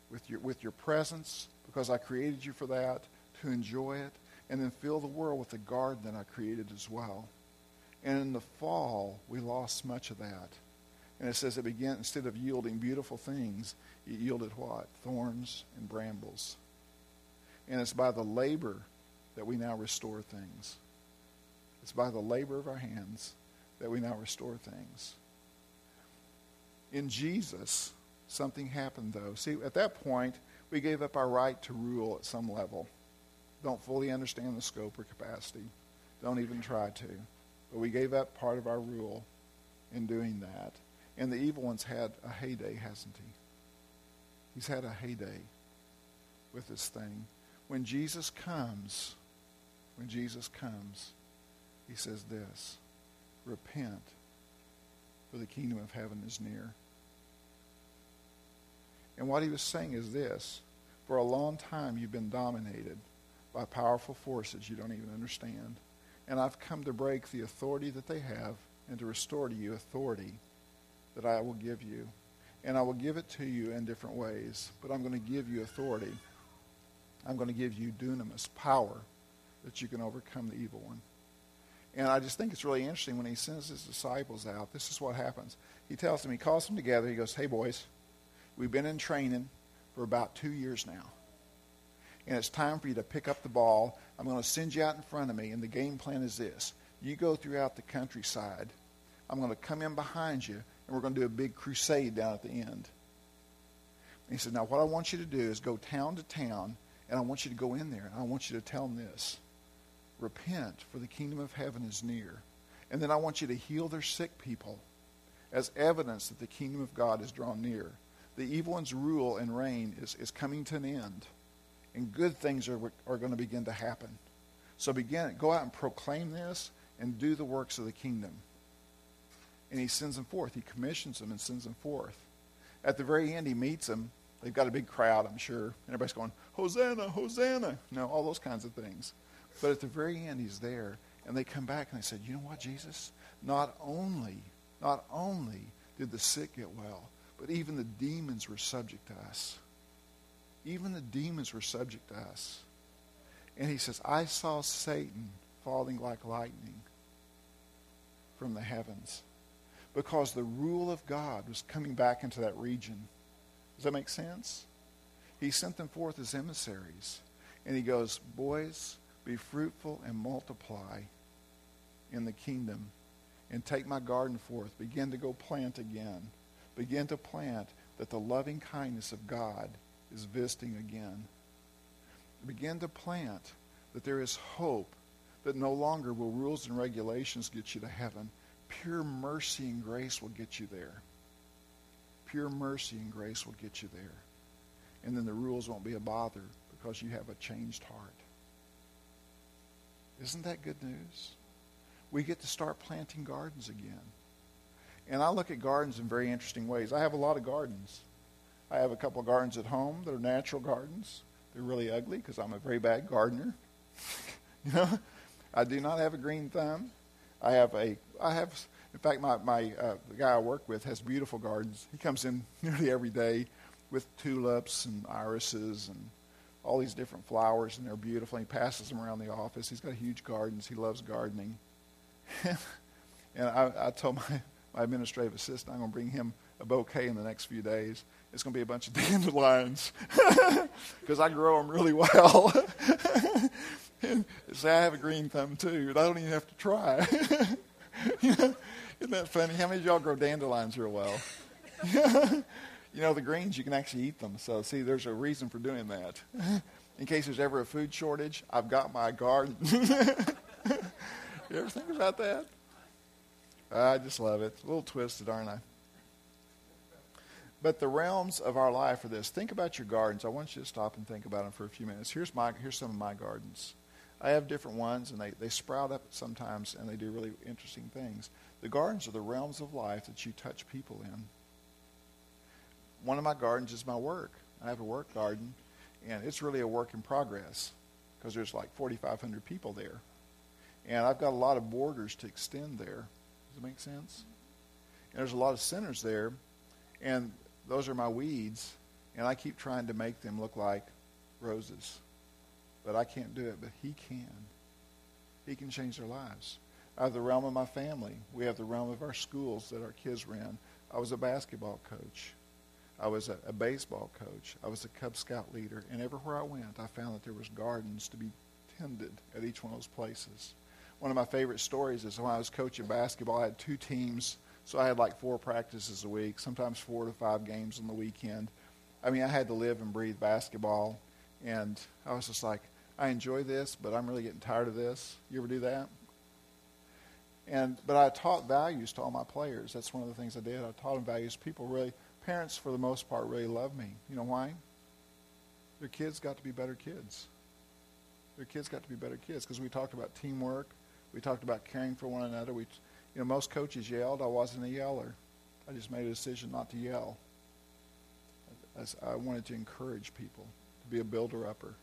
with your, with your presence because I created you for that to enjoy it, and then fill the world with the garden that I created as well. And in the fall, we lost much of that. And it says it began, instead of yielding beautiful things, it yielded what? Thorns and brambles. And it's by the labor that we now restore things. It's by the labor of our hands that we now restore things. In Jesus, something happened, though. See, at that point, we gave up our right to rule at some level don't fully understand the scope or capacity. Don't even try to. But we gave up part of our rule in doing that. And the evil one's had a heyday, hasn't he? He's had a heyday with this thing. When Jesus comes, when Jesus comes, he says this Repent, for the kingdom of heaven is near. And what he was saying is this for a long time, you've been dominated by powerful forces you don't even understand. And I've come to break the authority that they have and to restore to you authority that I will give you. And I will give it to you in different ways, but I'm going to give you authority. I'm going to give you dunamis, power, that you can overcome the evil one. And I just think it's really interesting when he sends his disciples out. This is what happens. He tells them, he calls them together. He goes, Hey, boys, we've been in training for about two years now. And it's time for you to pick up the ball. I'm going to send you out in front of me. And the game plan is this you go throughout the countryside. I'm going to come in behind you, and we're going to do a big crusade down at the end. And he said, Now, what I want you to do is go town to town, and I want you to go in there, and I want you to tell them this Repent, for the kingdom of heaven is near. And then I want you to heal their sick people as evidence that the kingdom of God is drawn near. The evil one's rule and reign is, is coming to an end, and good things are, are going to begin to happen. So begin, go out and proclaim this and do the works of the kingdom. And he sends them forth. He commissions them and sends them forth. At the very end, he meets them. They've got a big crowd, I'm sure. Everybody's going, Hosanna, Hosanna. You know, all those kinds of things. But at the very end, he's there. And they come back and they said, You know what, Jesus? Not only, not only did the sick get well, but even the demons were subject to us. Even the demons were subject to us. And he says, I saw Satan falling like lightning from the heavens because the rule of God was coming back into that region. Does that make sense? He sent them forth as emissaries. And he goes, Boys, be fruitful and multiply in the kingdom and take my garden forth. Begin to go plant again. Begin to plant that the loving kindness of God is visiting again. Begin to plant that there is hope, that no longer will rules and regulations get you to heaven. Pure mercy and grace will get you there. Pure mercy and grace will get you there. And then the rules won't be a bother because you have a changed heart. Isn't that good news? We get to start planting gardens again. And I look at gardens in very interesting ways. I have a lot of gardens. I have a couple of gardens at home that are natural gardens. They're really ugly because I'm a very bad gardener. you know, I do not have a green thumb. I have a, I have, in fact, my, my uh, the guy I work with has beautiful gardens. He comes in nearly every day with tulips and irises and all these different flowers, and they're beautiful. He passes them around the office. He's got huge gardens. He loves gardening. and I, I told my, my administrative assistant I'm going to bring him a bouquet in the next few days. It's going to be a bunch of dandelions because I grow them really well. say I have a green thumb too, and I don't even have to try. isn't that funny? How many of y'all grow dandelions real well? you know, the greens, you can actually eat them. So, see, there's a reason for doing that. In case there's ever a food shortage, I've got my garden. you ever think about that? I just love it. A little twisted, aren't I? But the realms of our life are this. Think about your gardens. I want you to stop and think about them for a few minutes. Here's my here's some of my gardens. I have different ones, and they, they sprout up sometimes, and they do really interesting things. The gardens are the realms of life that you touch people in. One of my gardens is my work. I have a work garden, and it's really a work in progress because there's like 4,500 people there. And I've got a lot of borders to extend there. Does it make sense? And there's a lot of centers there, and those are my weeds, and I keep trying to make them look like roses. But I can't do it, but He can. He can change their lives. I have the realm of my family. We have the realm of our schools that our kids in. I was a basketball coach. I was a, a baseball coach. I was a Cub Scout leader. And everywhere I went, I found that there was gardens to be tended at each one of those places. One of my favorite stories is when I was coaching basketball, I had two teams so I had like four practices a week, sometimes four to five games on the weekend. I mean, I had to live and breathe basketball. And I was just like, I enjoy this, but I'm really getting tired of this. You ever do that? And but I taught values to all my players. That's one of the things I did. I taught them values. People really, parents for the most part, really love me. You know why? Their kids got to be better kids. Their kids got to be better kids because we talked about teamwork. We talked about caring for one another. We you know, most coaches yelled. I wasn't a yeller. I just made a decision not to yell. As I wanted to encourage people to be a builder-upper.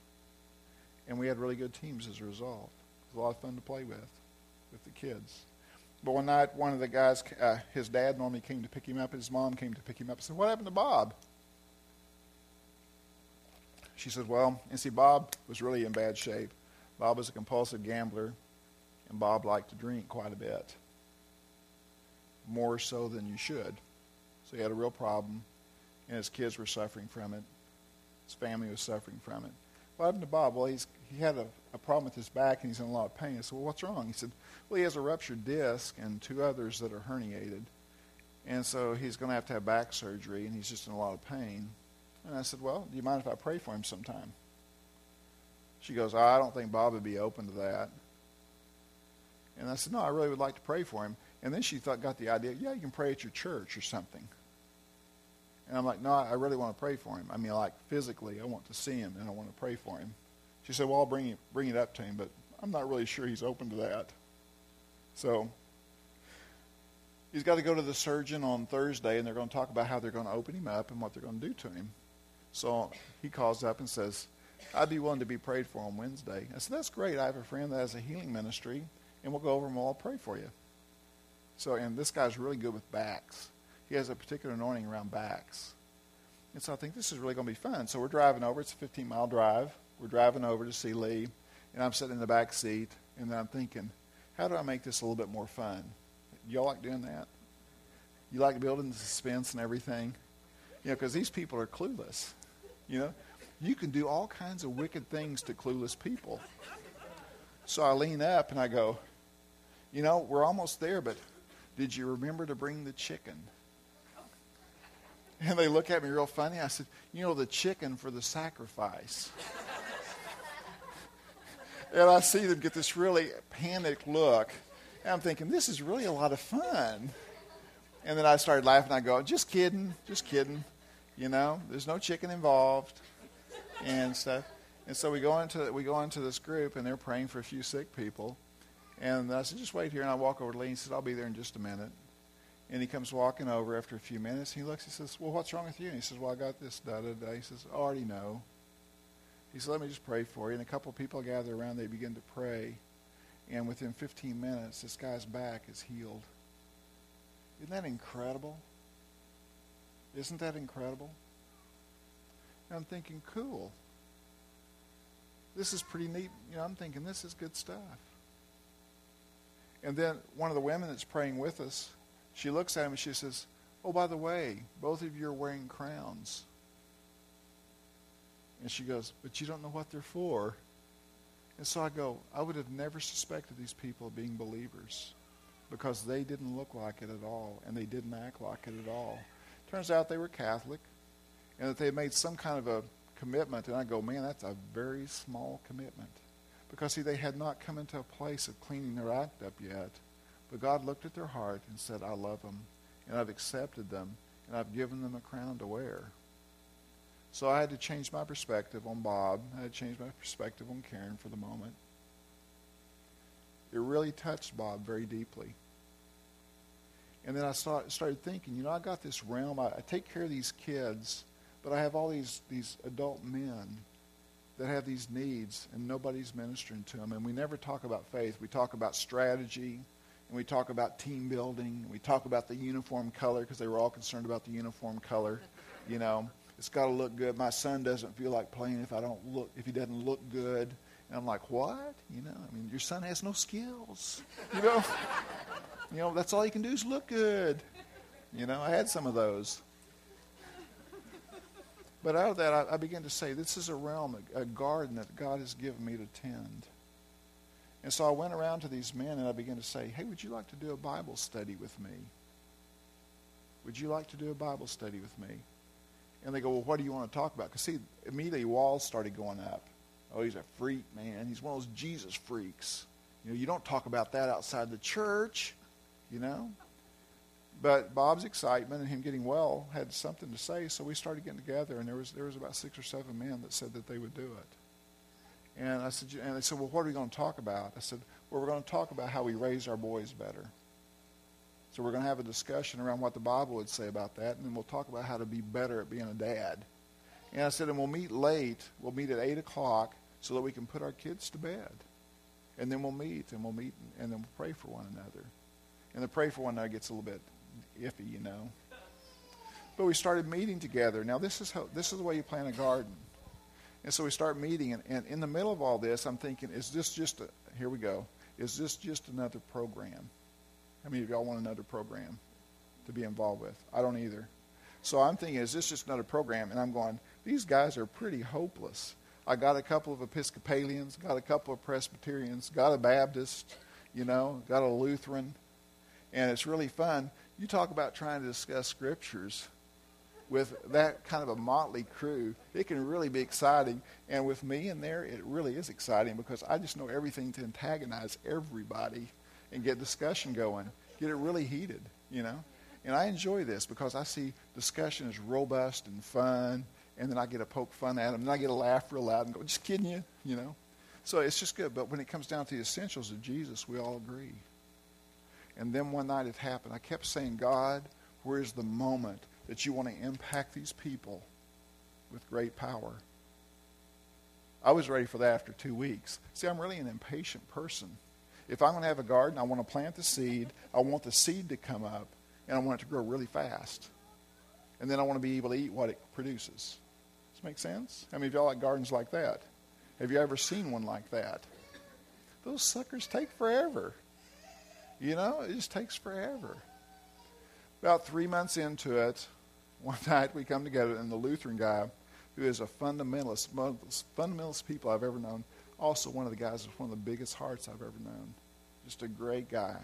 And we had really good teams as a result. It was a lot of fun to play with, with the kids. But one night, one of the guys, uh, his dad normally came to pick him up. And his mom came to pick him up and said, what happened to Bob? She said, well, and see, Bob was really in bad shape. Bob was a compulsive gambler And Bob liked to drink quite a bit, more so than you should. So he had a real problem, and his kids were suffering from it. His family was suffering from it. What happened to Bob? Well, he's, he had a, a problem with his back, and he's in a lot of pain. I said, well, what's wrong? He said, well, he has a ruptured disc and two others that are herniated. And so he's going to have to have back surgery, and he's just in a lot of pain. And I said, Well, do you mind if I pray for him sometime? She goes, I don't think Bob would be open to that. And I said, No, I really would like to pray for him. And then she thought, got the idea, yeah, you can pray at your church or something. And I'm like, no, I really want to pray for him. I mean, like physically, I want to see him and I want to pray for him. She said, well, I'll bring it, bring it up to him, but I'm not really sure he's open to that. So he's got to go to the surgeon on Thursday, and they're going to talk about how they're going to open him up and what they're going to do to him. So he calls up and says, I'd be willing to be prayed for on Wednesday. I said, That's great. I have a friend that has a healing ministry, and we'll go over and we'll all pray for you. So, and this guy's really good with backs. He has a particular anointing around backs. And so I think this is really going to be fun. So we're driving over. It's a 15 mile drive. We're driving over to see Lee, and I'm sitting in the back seat, and then I'm thinking, how do I make this a little bit more fun? Y'all like doing that? You like building the suspense and everything? You know, because these people are clueless. You know, you can do all kinds of wicked things to clueless people. So I lean up and I go, you know, we're almost there, but did you remember to bring the chicken? And they look at me real funny. I said, you know, the chicken for the sacrifice. and I see them get this really panicked look. And I'm thinking, this is really a lot of fun. And then I started laughing. I go, just kidding, just kidding. You know, there's no chicken involved and stuff. And so we go into we go into this group, and they're praying for a few sick people. And I said, just wait here. And I walk over to Lee and says, I'll be there in just a minute. And he comes walking over after a few minutes. He looks, he says, well, what's wrong with you? And he says, well, I got this da da da. He says, I already know. He said, let me just pray for you. And a couple of people gather around. They begin to pray. And within 15 minutes, this guy's back is healed. Isn't that incredible? Isn't that incredible? And I'm thinking, cool. This is pretty neat. You know, I'm thinking this is good stuff. And then one of the women that's praying with us, she looks at him and she says, Oh, by the way, both of you are wearing crowns. And she goes, But you don't know what they're for. And so I go, I would have never suspected these people of being believers because they didn't look like it at all and they didn't act like it at all. Turns out they were Catholic and that they made some kind of a commitment. And I go, man, that's a very small commitment. Because, see, they had not come into a place of cleaning their act up yet. But God looked at their heart and said, I love them, and I've accepted them, and I've given them a crown to wear. So I had to change my perspective on Bob. I had to change my perspective on Karen for the moment. It really touched Bob very deeply. And then I started thinking, you know, I got this realm. I, I take care of these kids, but I have all these, these adult men that have these needs, and nobody's ministering to them. And we never talk about faith. We talk about strategy, and we talk about team building. We talk about the uniform color because they were all concerned about the uniform color. You know, it's got to look good. My son doesn't feel like playing if I don't look if he doesn't look good. And I'm like, what? You know, I mean, your son has no skills. You know, you know, that's all he can do is look good. You know, I had some of those. But out of that, I, I began to say, this is a realm, a, a garden that God has given me to tend. And so I went around to these men and I began to say, hey, would you like to do a Bible study with me? Would you like to do a Bible study with me? And they go, well, what do you want to talk about? Because, see, immediately walls started going up. Oh, he's a freak, man. He's one of those Jesus freaks. You know, you don't talk about that outside the church, you know. But Bob's excitement and him getting well had something to say, so we started getting together, and there was there was about six or seven men that said that they would do it. And I said, and they said, well, what are we going to talk about? I said, well, we're going to talk about how we raise our boys better. So we're going to have a discussion around what the Bible would say about that, and then we'll talk about how to be better at being a dad. And I said, and we'll meet late. We'll meet at 8 o'clock so that we can put our kids to bed. And then we'll meet, and we'll meet, and then we'll pray for one another. And the pray for one another gets a little bit iffy, you know. But we started meeting together. Now, this is, how, this is the way you plant a garden. And so we start meeting, and, and in the middle of all this, I'm thinking, is this just a, here we go, is this just another program? How many of y'all want another program to be involved with? I don't either. So I'm thinking, is this just another program? And I'm going, these guys are pretty hopeless. I got a couple of Episcopalians, got a couple of Presbyterians, got a Baptist, you know, got a Lutheran, and it's really fun. You talk about trying to discuss scriptures with that kind of a motley crew, it can really be exciting. And with me in there, it really is exciting because I just know everything to antagonize everybody and get discussion going, get it really heated, you know. And I enjoy this because I see discussion is robust and fun, and then I get to poke fun at them, and I get to laugh real loud and go, just kidding you, you know. So it's just good. But when it comes down to the essentials of Jesus, we all agree. And then one night it happened. I kept saying, God, where's the moment that you want to impact these people with great power? I was ready for that after two weeks. See, I'm really an impatient person. If I'm going to have a garden, I want to plant the seed. I want the seed to come up, and I want it to grow really fast. And then I want to be able to eat what it produces. Does this make sense? How many of y'all like gardens like that? Have you ever seen one like that? Those suckers take forever. You know, it just takes forever. About three months into it, one night we come together, and the Lutheran guy, who is a fundamentalist, one of the fundamentalist people I've ever known, also one of the guys with one of the biggest hearts I've ever known. Just a great guy.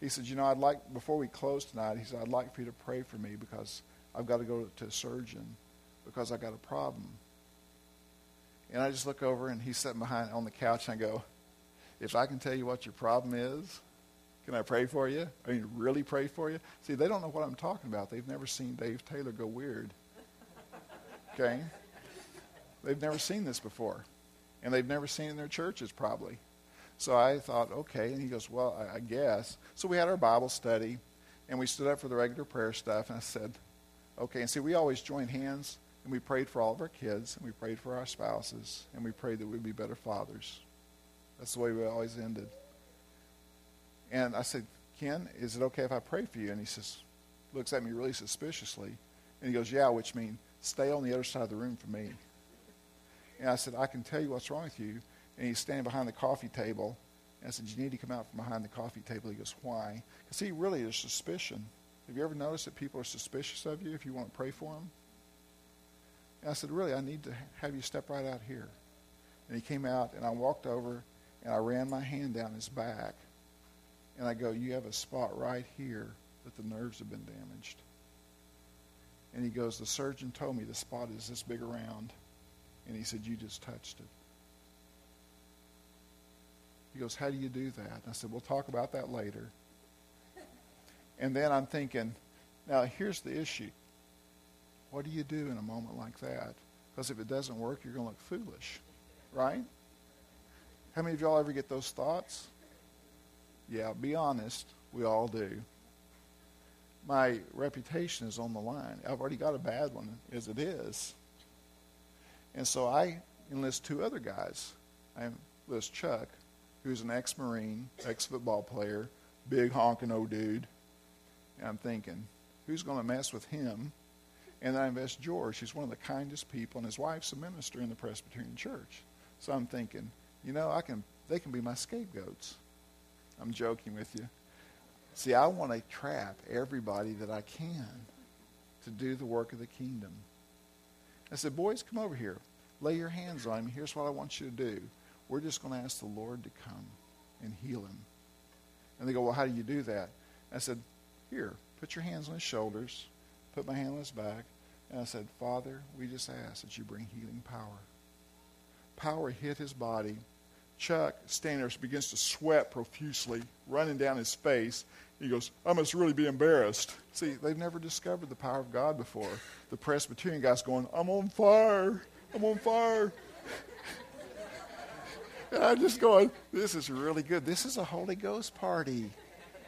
He said, You know, I'd like, before we close tonight, he said, I'd like for you to pray for me because I've got to go to a surgeon because I got a problem. And I just look over, and he's sitting behind on the couch, and I go, If I can tell you what your problem is, can I pray for you? I mean, really pray for you? See, they don't know what I'm talking about. They've never seen Dave Taylor go weird. Okay? They've never seen this before. And they've never seen it in their churches, probably. So I thought, okay. And he goes, well, I, I guess. So we had our Bible study, and we stood up for the regular prayer stuff, and I said, okay. And see, we always joined hands, and we prayed for all of our kids, and we prayed for our spouses, and we prayed that we'd be better fathers. That's the way we always ended. And I said, Ken, is it okay if I pray for you? And he says, looks at me really suspiciously. And he goes, yeah, which means stay on the other side of the room from me. And I said, I can tell you what's wrong with you. And he's standing behind the coffee table. And I said, you need to come out from behind the coffee table. He goes, why? Because he really is suspicion. Have you ever noticed that people are suspicious of you if you want to pray for them? And I said, really, I need to have you step right out here. And he came out, and I walked over, and I ran my hand down his back. And I go, You have a spot right here that the nerves have been damaged. And he goes, The surgeon told me the spot is this big around. And he said, You just touched it. He goes, How do you do that? And I said, We'll talk about that later. And then I'm thinking, Now here's the issue. What do you do in a moment like that? Because if it doesn't work, you're going to look foolish. Right? How many of y'all ever get those thoughts? Yeah, be honest. We all do. My reputation is on the line. I've already got a bad one as it is. And so I enlist two other guys. I enlist Chuck, who's an ex Marine, ex football player, big honking old dude. And I'm thinking, who's going to mess with him? And then I invest George. He's one of the kindest people, and his wife's a minister in the Presbyterian Church. So I'm thinking, you know, I can they can be my scapegoats. I'm joking with you. See, I want to trap everybody that I can to do the work of the kingdom. I said, boys, come over here. Lay your hands on him. Here's what I want you to do. We're just going to ask the Lord to come and heal him. And they go, well, how do you do that? I said, here, put your hands on his shoulders. Put my hand on his back. And I said, Father, we just ask that you bring healing power. Power hit his body Chuck standing there begins to sweat profusely, running down his face. He goes, I must really be embarrassed. See, they've never discovered the power of God before. The Presbyterian guy's going, I'm on fire. I'm on fire. and I'm just going, this is really good. This is a Holy Ghost party.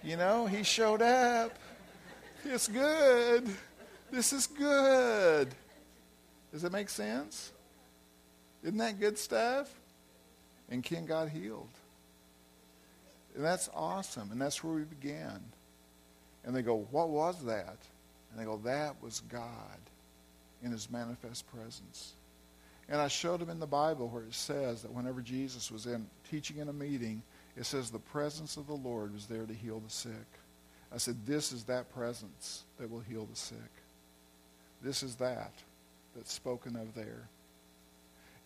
You know, he showed up. It's good. This is good. Does it make sense? Isn't that good stuff? And Ken got healed. And that's awesome. And that's where we began. And they go, What was that? And they go, That was God in his manifest presence. And I showed them in the Bible where it says that whenever Jesus was in teaching in a meeting It says the presence of the Lord was there to heal the sick. I said, This is that presence that will heal the sick. This is that that's spoken of there.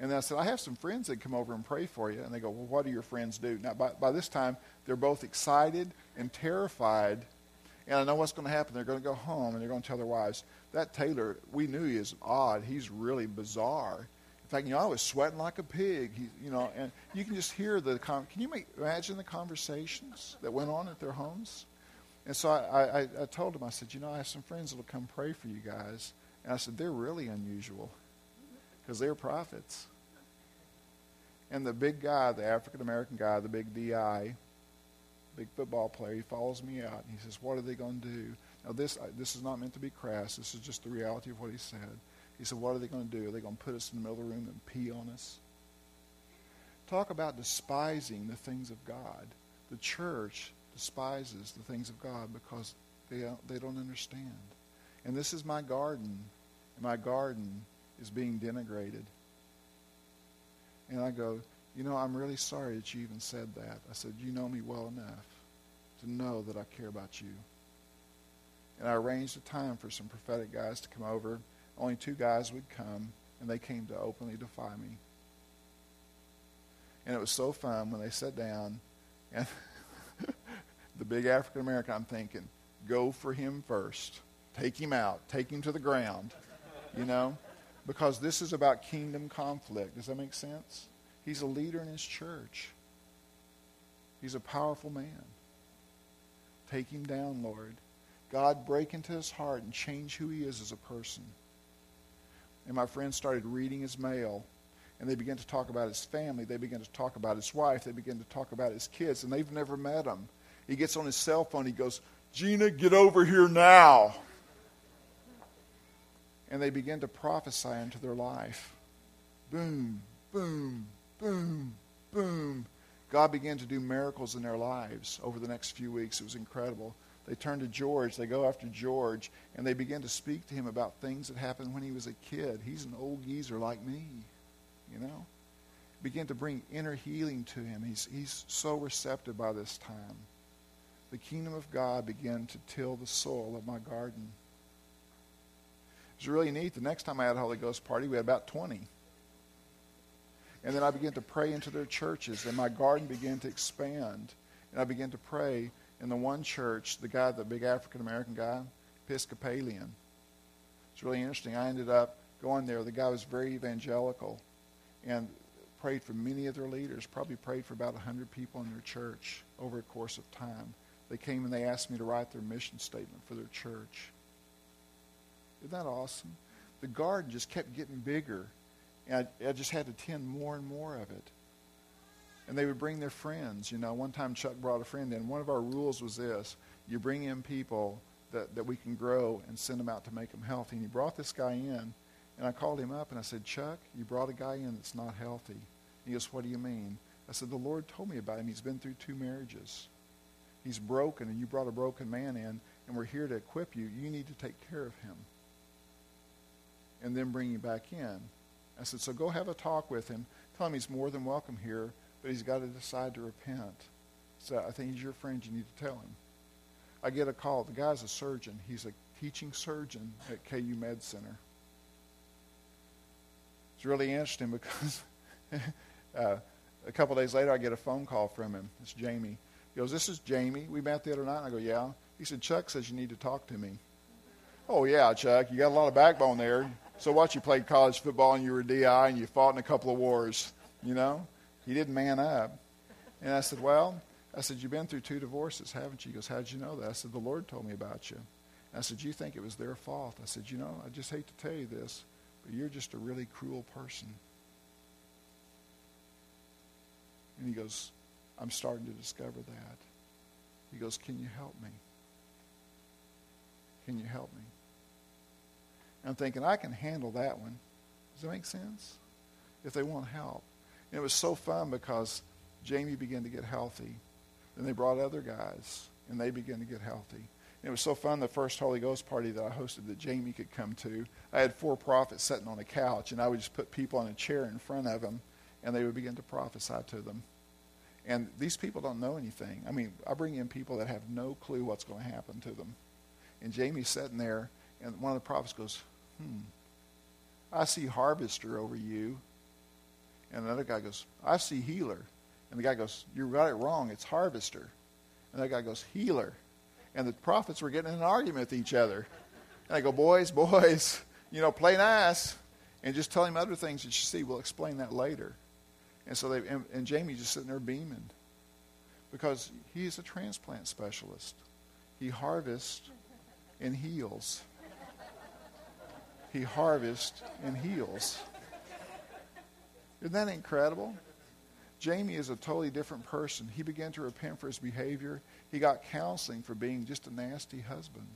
And I said, I have some friends that come over and pray for you. And they go, Well, what do your friends do? Now, by, by this time, they're both excited and terrified. And I know what's going to happen. They're going to go home and they're going to tell their wives, That Taylor, we knew he is odd. He's really bizarre. In fact, you know, I was sweating like a pig. He, you know, and you can just hear the. Con- Can you imagine the conversations that went on at their homes? And so I, I, I told him, I said, You know, I have some friends that will come pray for you guys. And I said, They're really unusual because they're prophets. And the big guy, the African American guy, the big DI, big football player, he follows me out and he says, What are they going to do? Now, this, uh, this is not meant to be crass. This is just the reality of what he said. He said, What are they going to do? Are they going to put us in the middle of the room and pee on us? Talk about despising the things of God. The church despises the things of God because they don't, they don't understand. And this is my garden, and my garden is being denigrated. And I go, you know, I'm really sorry that you even said that. I said, you know me well enough to know that I care about you. And I arranged a time for some prophetic guys to come over. Only two guys would come, and they came to openly defy me. And it was so fun when they sat down, and the big African American, I'm thinking, go for him first. Take him out. Take him to the ground. You know? Because this is about kingdom conflict. Does that make sense? He's a leader in his church. He's a powerful man. Take him down, Lord. God, break into his heart and change who he is as a person. And my friends started reading his mail, and they began to talk about his family. They began to talk about his wife. They began to talk about his kids, and they've never met him. He gets on his cell phone. He goes, Gina, get over here now. And they begin to prophesy into their life. Boom, boom, boom, boom. God began to do miracles in their lives over the next few weeks. It was incredible. They turn to George. They go after George, and they begin to speak to him about things that happened when he was a kid. He's an old geezer like me, you know. Begin to bring inner healing to him. He's, he's so receptive by this time the kingdom of God began to till the soil of my garden. It was really neat. The next time I had a Holy Ghost party, we had about 20. And then I began to pray into their churches, and my garden began to expand. And I began to pray in the one church, the guy, the big African American guy, Episcopalian. It's really interesting. I ended up going there. The guy was very evangelical and prayed for many of their leaders, probably prayed for about 100 people in their church over a course of time. They came and they asked me to write their mission statement for their church. Isn't that awesome? The garden just kept getting bigger. And I, I just had to tend more and more of it. And they would bring their friends. You know, one time Chuck brought a friend in. One of our rules was this you bring in people that, that we can grow and send them out to make them healthy. And he brought this guy in. And I called him up and I said, Chuck, you brought a guy in that's not healthy. He goes, What do you mean? I said, The Lord told me about him. He's been through two marriages he's broken and you brought a broken man in and we're here to equip you, you need to take care of him. And then bring him back in. I said, so go have a talk with him. Tell him he's more than welcome here, but he's got to decide to repent. So I think he's your friend. You need to tell him. I get a call. The guy's a surgeon. He's a teaching surgeon at KU Med Center. It's really interesting because uh, a couple days later I get a phone call from him. It's Jamie. He goes, This is Jamie. We met the other night. And I go, Yeah. He said, Chuck says you need to talk to me. Oh, yeah, Chuck. You got a lot of backbone there. So what? You played college football and you were a DI and you fought in a couple of wars. You know? He didn't man up. And I said, Well, I said, You've been through two divorces, haven't you? He goes, How'd you know that? I said, The Lord told me about you. And I said, You think it was their fault? I said, You know, I just hate to tell you this, but you're just a really cruel person. And he goes, I'm starting to discover that. He goes, Can you help me? Can you help me? I'm thinking, I can handle that one. Does that make sense? If they want help. And it was so fun because Jamie began to get healthy. Then they brought other guys, and they began to get healthy. And it was so fun the first Holy Ghost party that I hosted that Jamie could come to. I had four prophets sitting on a couch, and I would just put people on a chair in front of them, and they would begin to prophesy to them And these people don't know anything. I mean, I bring in people that have no clue what's going to happen to them. And Jamie's sitting there, and one of the prophets goes, Hmm, I see harvester over you. And another guy goes, I see healer. And the guy goes, You got it wrong. It's harvester. And that guy goes, Healer. And the prophets were getting in an argument with each other. And I go, Boys, boys, you know, play nice. And just tell him other things that you see. We'll explain that later. And so they, and, and Jamie's just sitting there beaming because he's a transplant specialist. He harvests and heals. He harvests and heals. Isn't that incredible? Jamie is a totally different person. He began to repent for his behavior. He got counseling for being just a nasty husband.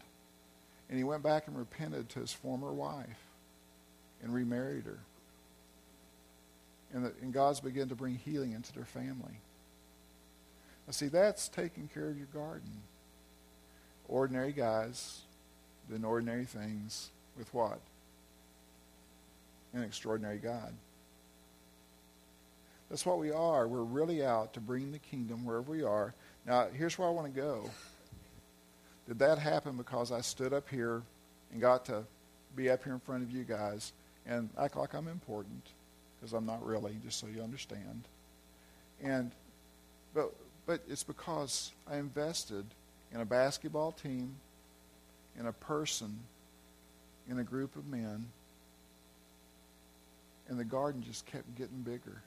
And he went back and repented to his former wife and remarried her. And, the, and God's begun to bring healing into their family. Now, see, that's taking care of your garden. Ordinary guys doing ordinary things with what? An extraordinary God. That's what we are. We're really out to bring the kingdom wherever we are. Now, here's where I want to go. Did that happen because I stood up here and got to be up here in front of you guys and act like I'm important? Because I'm not really, just so you understand. And but but it's because I invested in a basketball team, in a person, in a group of men, and the garden just kept getting bigger.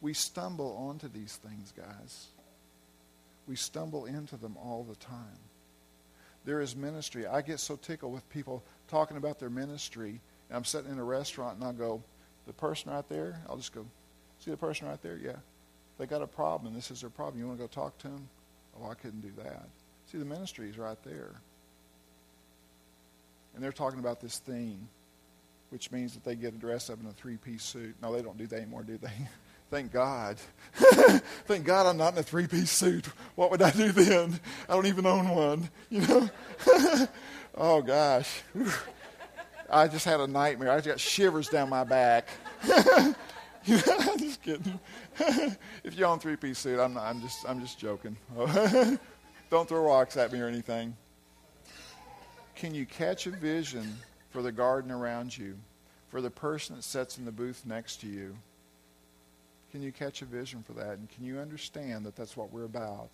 We stumble onto these things, guys. We stumble into them all the time. There is ministry. I get so tickled with people talking about their ministry, and I'm sitting in a restaurant and I go, the person right there, I'll just go, see the person right there? Yeah. They got a problem, this is their problem. You want to go talk to them? Oh, I couldn't do that. See, the ministry is right there. And they're talking about this theme, which means that they get dressed up in a three piece suit. No, they don't do that anymore, do they? Thank God. Thank God I'm not in a three piece suit. What would I do then? I don't even own one, you know? oh, gosh. I just had a nightmare. I just got shivers down my back. I'm just kidding. if you own three piece suit, I'm, not, I'm, just, I'm just joking. don't throw rocks at me or anything. Can you catch a vision for the garden around you, for the person that sits in the booth next to you? Can you catch a vision for that? And can you understand that that's what we're about?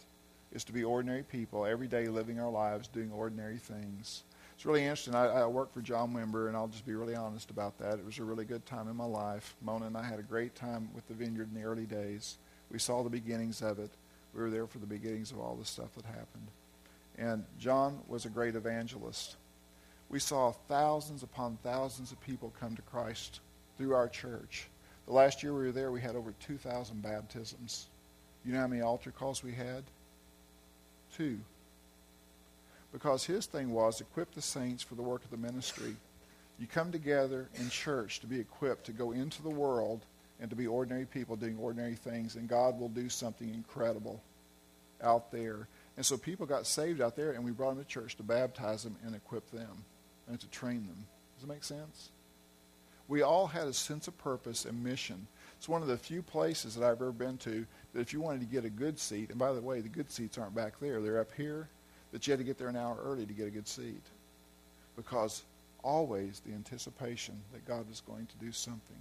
Is to be ordinary people, every day living our lives, doing ordinary things. It's really interesting. I, I worked for John Wimber, and I'll just be really honest about that. It was a really good time in my life. Mona and I had a great time with the vineyard in the early days. We saw the beginnings of it. We were there for the beginnings of all the stuff that happened. And John was a great evangelist. We saw thousands upon thousands of people come to Christ through our church. The last year we were there, we had over 2,000 baptisms. You know how many altar calls we had? Two. Because his thing was equip the saints for the work of the ministry. You come together in church to be equipped to go into the world and to be ordinary people doing ordinary things, and God will do something incredible out there. And so people got saved out there, and we brought them to church to baptize them and equip them and to train them. Does it make sense? we all had a sense of purpose and mission. It's one of the few places that I've ever been to that if you wanted to get a good seat, and by the way, the good seats aren't back there, they're up here, that you had to get there an hour early to get a good seat. Because always the anticipation that God was going to do something.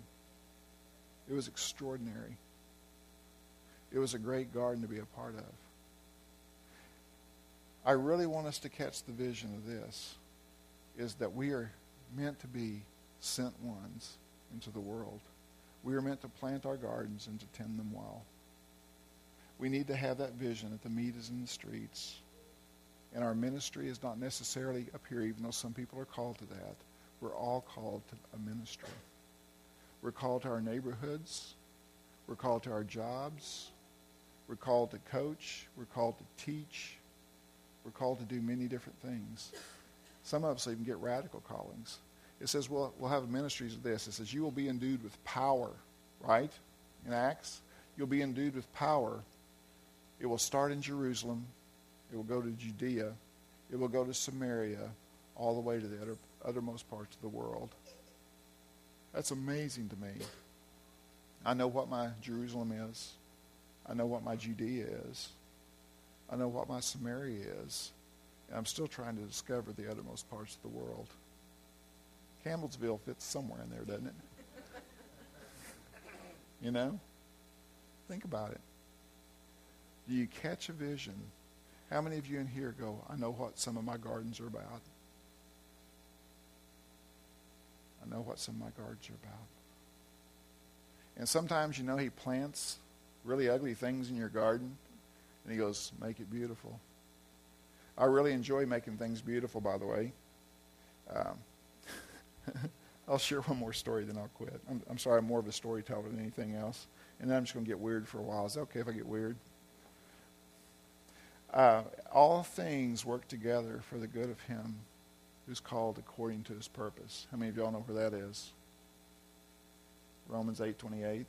It was extraordinary. It was a great garden to be a part of. I really want us to catch the vision of this is that we are meant to be sent ones into the world. We are meant to plant our gardens and to tend them well. We need to have that vision that the meat is in the streets. And our ministry is not necessarily up here, even though some people are called to that. We're all called to a ministry. We're called to our neighborhoods. We're called to our jobs. We're called to coach. We're called to teach. We're called to do many different things. Some of us even get radical callings it says we'll, we'll have ministries of this. It says you will be endued with power, right? In Acts, you'll be endued with power. It will start in Jerusalem. It will go to Judea. It will go to Samaria, all the way to the other, othermost parts of the world. That's amazing to me. I know what my Jerusalem is. I know what my Judea is. I know what my Samaria is. I'm still trying to discover the uttermost parts of the world. Campbellsville fits somewhere in there, doesn't it? you know? Think about it. Do you catch a vision? How many of you in here go, I know what some of my gardens are about? I know what some of my gardens are about. And sometimes, you know, he plants really ugly things in your garden, and he goes, make it beautiful. I really enjoy making things beautiful, by the way. Um, I'll share one more story, then I'll quit. I'm, I'm, sorry, I'm more of a storyteller than anything else. And then I'm just going to get weird for a while. Is that okay if I get weird? Uh, all things work together for the good of him who's called according to his purpose. How many of y'all know where that is? Romans 8:28.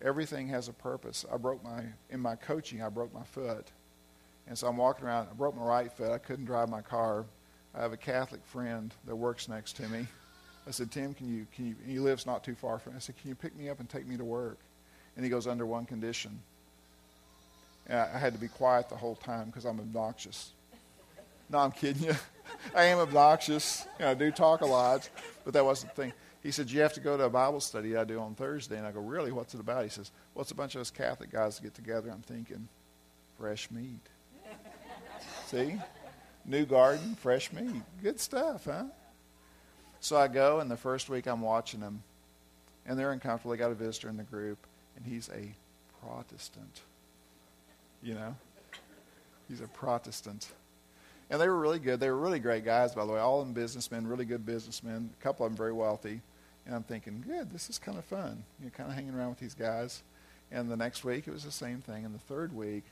Everything has a purpose. I broke my in my coaching, I broke my foot. And so I'm walking around, I broke my right foot. I couldn't drive my car. I have a Catholic friend that works next to me. I said, Tim, can you, can you, he lives not too far from me. I said, can you pick me up and take me to work? And he goes, under one condition. And I had to be quiet the whole time because I'm obnoxious. No, I'm kidding you. I am obnoxious. You know, I do talk a lot, but that wasn't the thing. He said, You have to go to a Bible study I do on Thursday. And I go, Really? What's it about? He says, Well, it's a bunch of us Catholic guys get together. I'm thinking, fresh meat. See? New garden, fresh meat. Good stuff, huh? So I go, and the first week I'm watching them, and they're uncomfortable. They got a visitor in the group, and he's a Protestant. You know? He's a Protestant. And they were really good. They were really great guys, by the way. All of them businessmen, really good businessmen. A couple of them very wealthy. And I'm thinking, good, this is kind of fun. You know, kind of hanging around with these guys. And the next week, it was the same thing. And the third week,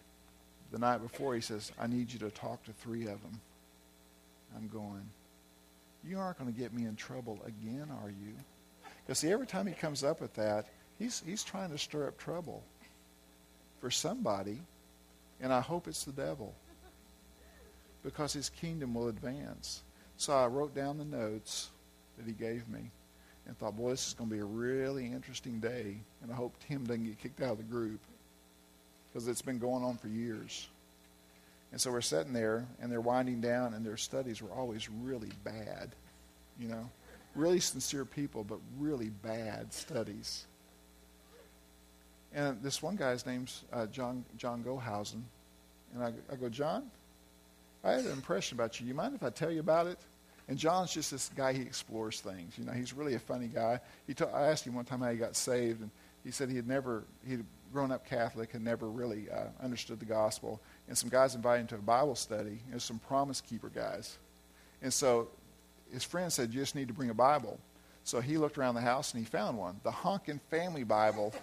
the night before, he says, I need you to talk to three of them. I'm going, you aren't going to get me in trouble again, are you? Because see, every time he comes up with that, he's, he's trying to stir up trouble for somebody, and I hope it's the devil because his kingdom will advance. So I wrote down the notes that he gave me and thought, boy, this is going to be a really interesting day. And I hope Tim doesn't get kicked out of the group because it's been going on for years. And so we're sitting there, and they're winding down, and their studies were always really bad. You know, really sincere people, but really bad studies. And this one guy's name's uh, John John Gohausen, and I, I go, John, I had an impression about you. You mind if I tell you about it? And John's just this guy. He explores things. You know, he's really a funny guy. He t- I asked him one time how he got saved, and he said he had never he'd grown up Catholic and never really uh, understood the gospel. And some guys invited him to a Bible study. There's some Promise Keeper guys, and so his friend said, "You just need to bring a Bible." So he looked around the house and he found one, the Honkin Family Bible,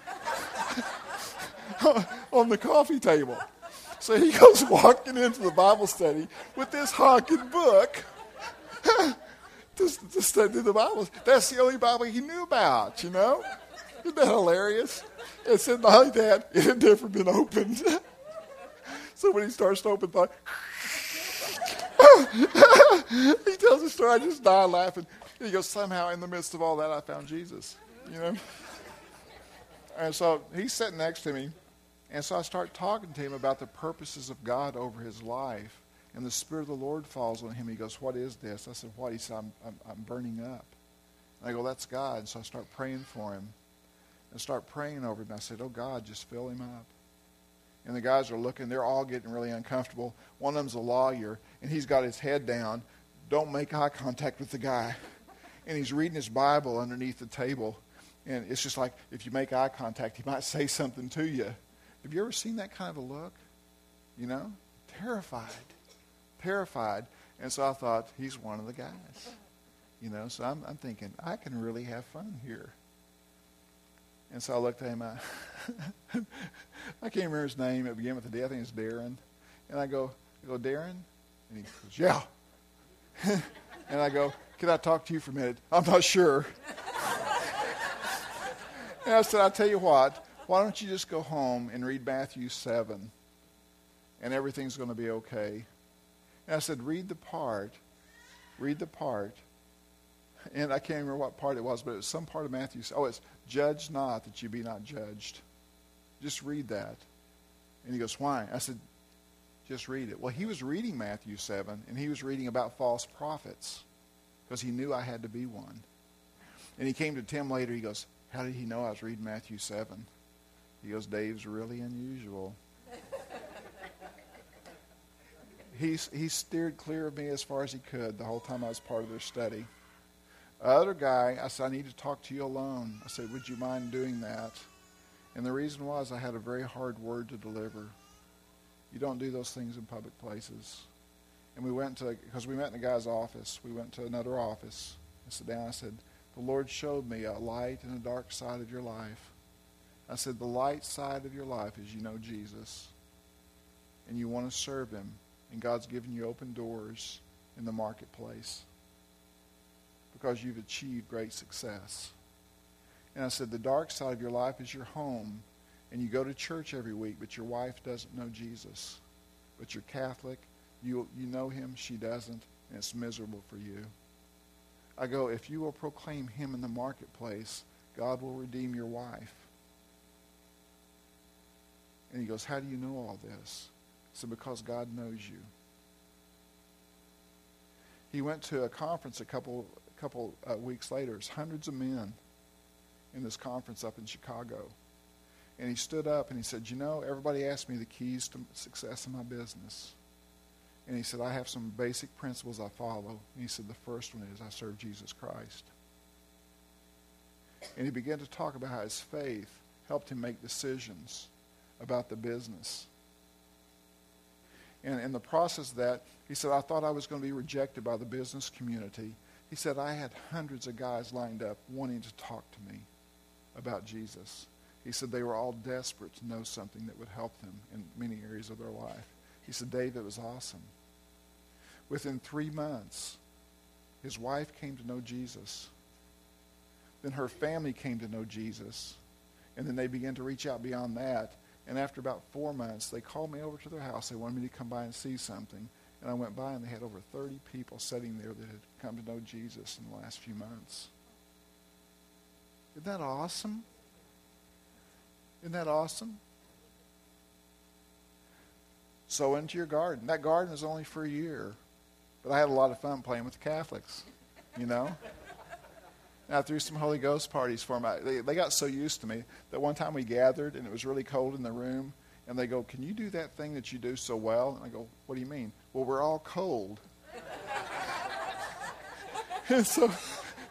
on the coffee table. So he goes walking into the Bible study with this honking book to, to study the Bible. That's the only Bible he knew about, you know? Isn't that hilarious? It said only that, it had never been opened. so when he starts to open the he tells the story, I just die laughing. He goes, somehow in the midst of all that, I found Jesus, you know? And so he's sitting next to me. And so I start talking to him about the purposes of God over his life. And the Spirit of the Lord falls on him. He goes, What is this? I said, What? He said, I'm, I'm, I'm burning up. And I go, That's God. And so I start praying for him. And start praying over him. I said, Oh, God, just fill him up. And the guys are looking. They're all getting really uncomfortable. One of them's a lawyer, and he's got his head down. Don't make eye contact with the guy. And he's reading his Bible underneath the table. And it's just like if you make eye contact, he might say something to you. Have you ever seen that kind of a look? You know? Terrified. Terrified. And so I thought, he's one of the guys. You know, so I'm, I'm thinking, I can really have fun here. And so I looked at him. I, I can't remember his name. It began with a D. I think it's Darren. And I go, I go, Darren? And he goes, yeah. and I go, can I talk to you for a minute? I'm not sure. and I said, I'll tell you what why don't you just go home and read Matthew 7 and everything's going to be okay? And I said, read the part, read the part. And I can't remember what part it was, but it was some part of Matthew. Oh, it's judge not that you be not judged. Just read that. And he goes, Why? I said, Just read it. Well, he was reading Matthew 7, and he was reading about false prophets because he knew I had to be one. And he came to Tim later. He goes, How did he know I was reading Matthew 7? He goes, Dave's really unusual. he, he steered clear of me as far as he could the whole time I was part of their study. Other guy, I said, I need to talk to you alone. I said, Would you mind doing that? And the reason was I had a very hard word to deliver. You don't do those things in public places. And we went to, because we met in a guy's office, we went to another office. I sat down. I said, The Lord showed me a light and a dark side of your life. I said, The light side of your life is you know Jesus. And you want to serve him. And God's given you open doors in the marketplace because you've achieved great success. And I said, the dark side of your life is your home, and you go to church every week, but your wife doesn't know Jesus. But you're Catholic, you, you know him, she doesn't, and it's miserable for you. I go, if you will proclaim him in the marketplace, God will redeem your wife. And he goes, how do you know all this? I said, because God knows you. He went to a conference a couple couple uh, weeks later. There's hundreds of men in this conference up in Chicago. And he stood up and he said, You know, everybody asked me the keys to success in my business. And he said, I have some basic principles I follow. And he said, The first one is I serve Jesus Christ. And he began to talk about how his faith helped him make decisions about the business. And in the process of that, he said, I thought I was going to be rejected by the business community. He said, I had hundreds of guys lined up wanting to talk to me about Jesus. He said they were all desperate to know something that would help them in many areas of their life. He said, Dave, it was awesome. Within three months, his wife came to know Jesus. Then her family came to know Jesus. And then they began to reach out beyond that. And after about four months, they called me over to their house. They wanted me to come by and see something. And I went by and they had over 30 people sitting there that had come to know Jesus in the last few months. Isn't that awesome? Isn't that awesome? Sow into your garden. That garden is only for a year. But I had a lot of fun playing with the Catholics, you know? I threw some Holy Ghost parties for them. They, they got so used to me that one time we gathered and it was really cold in the room. And they go, Can you do that thing that you do so well? And I go, What do you mean? Well, we're all cold. and so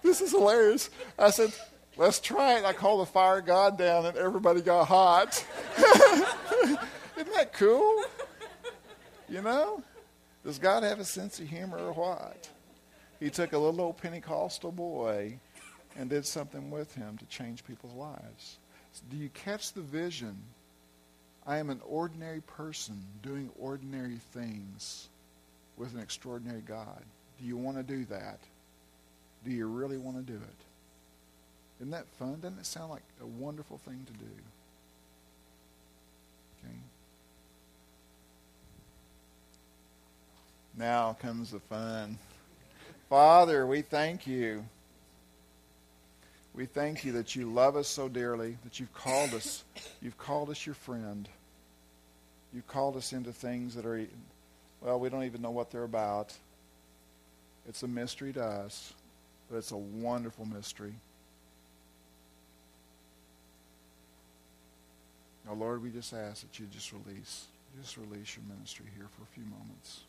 this is hilarious. I said, Let's try it. I called the fire god down and everybody got hot. Isn't that cool? You know? Does God have a sense of humor or what? He took a little old Pentecostal boy and did something with him to change people's lives. Do you catch the vision? I am an ordinary person doing ordinary things with an extraordinary God. Do you want to do that? Do you really want to do it? Isn't that fun? Doesn't it sound like a wonderful thing to do? Okay. Now comes the fun. Father, we thank you. We thank you that you love us so dearly, that you've called us, you've called us your friend. You've called us into things that are, well, we don't even know what they're about. It's a mystery to us, but it's a wonderful mystery. Now, Lord, we just ask that you just release, just release your ministry here for a few moments.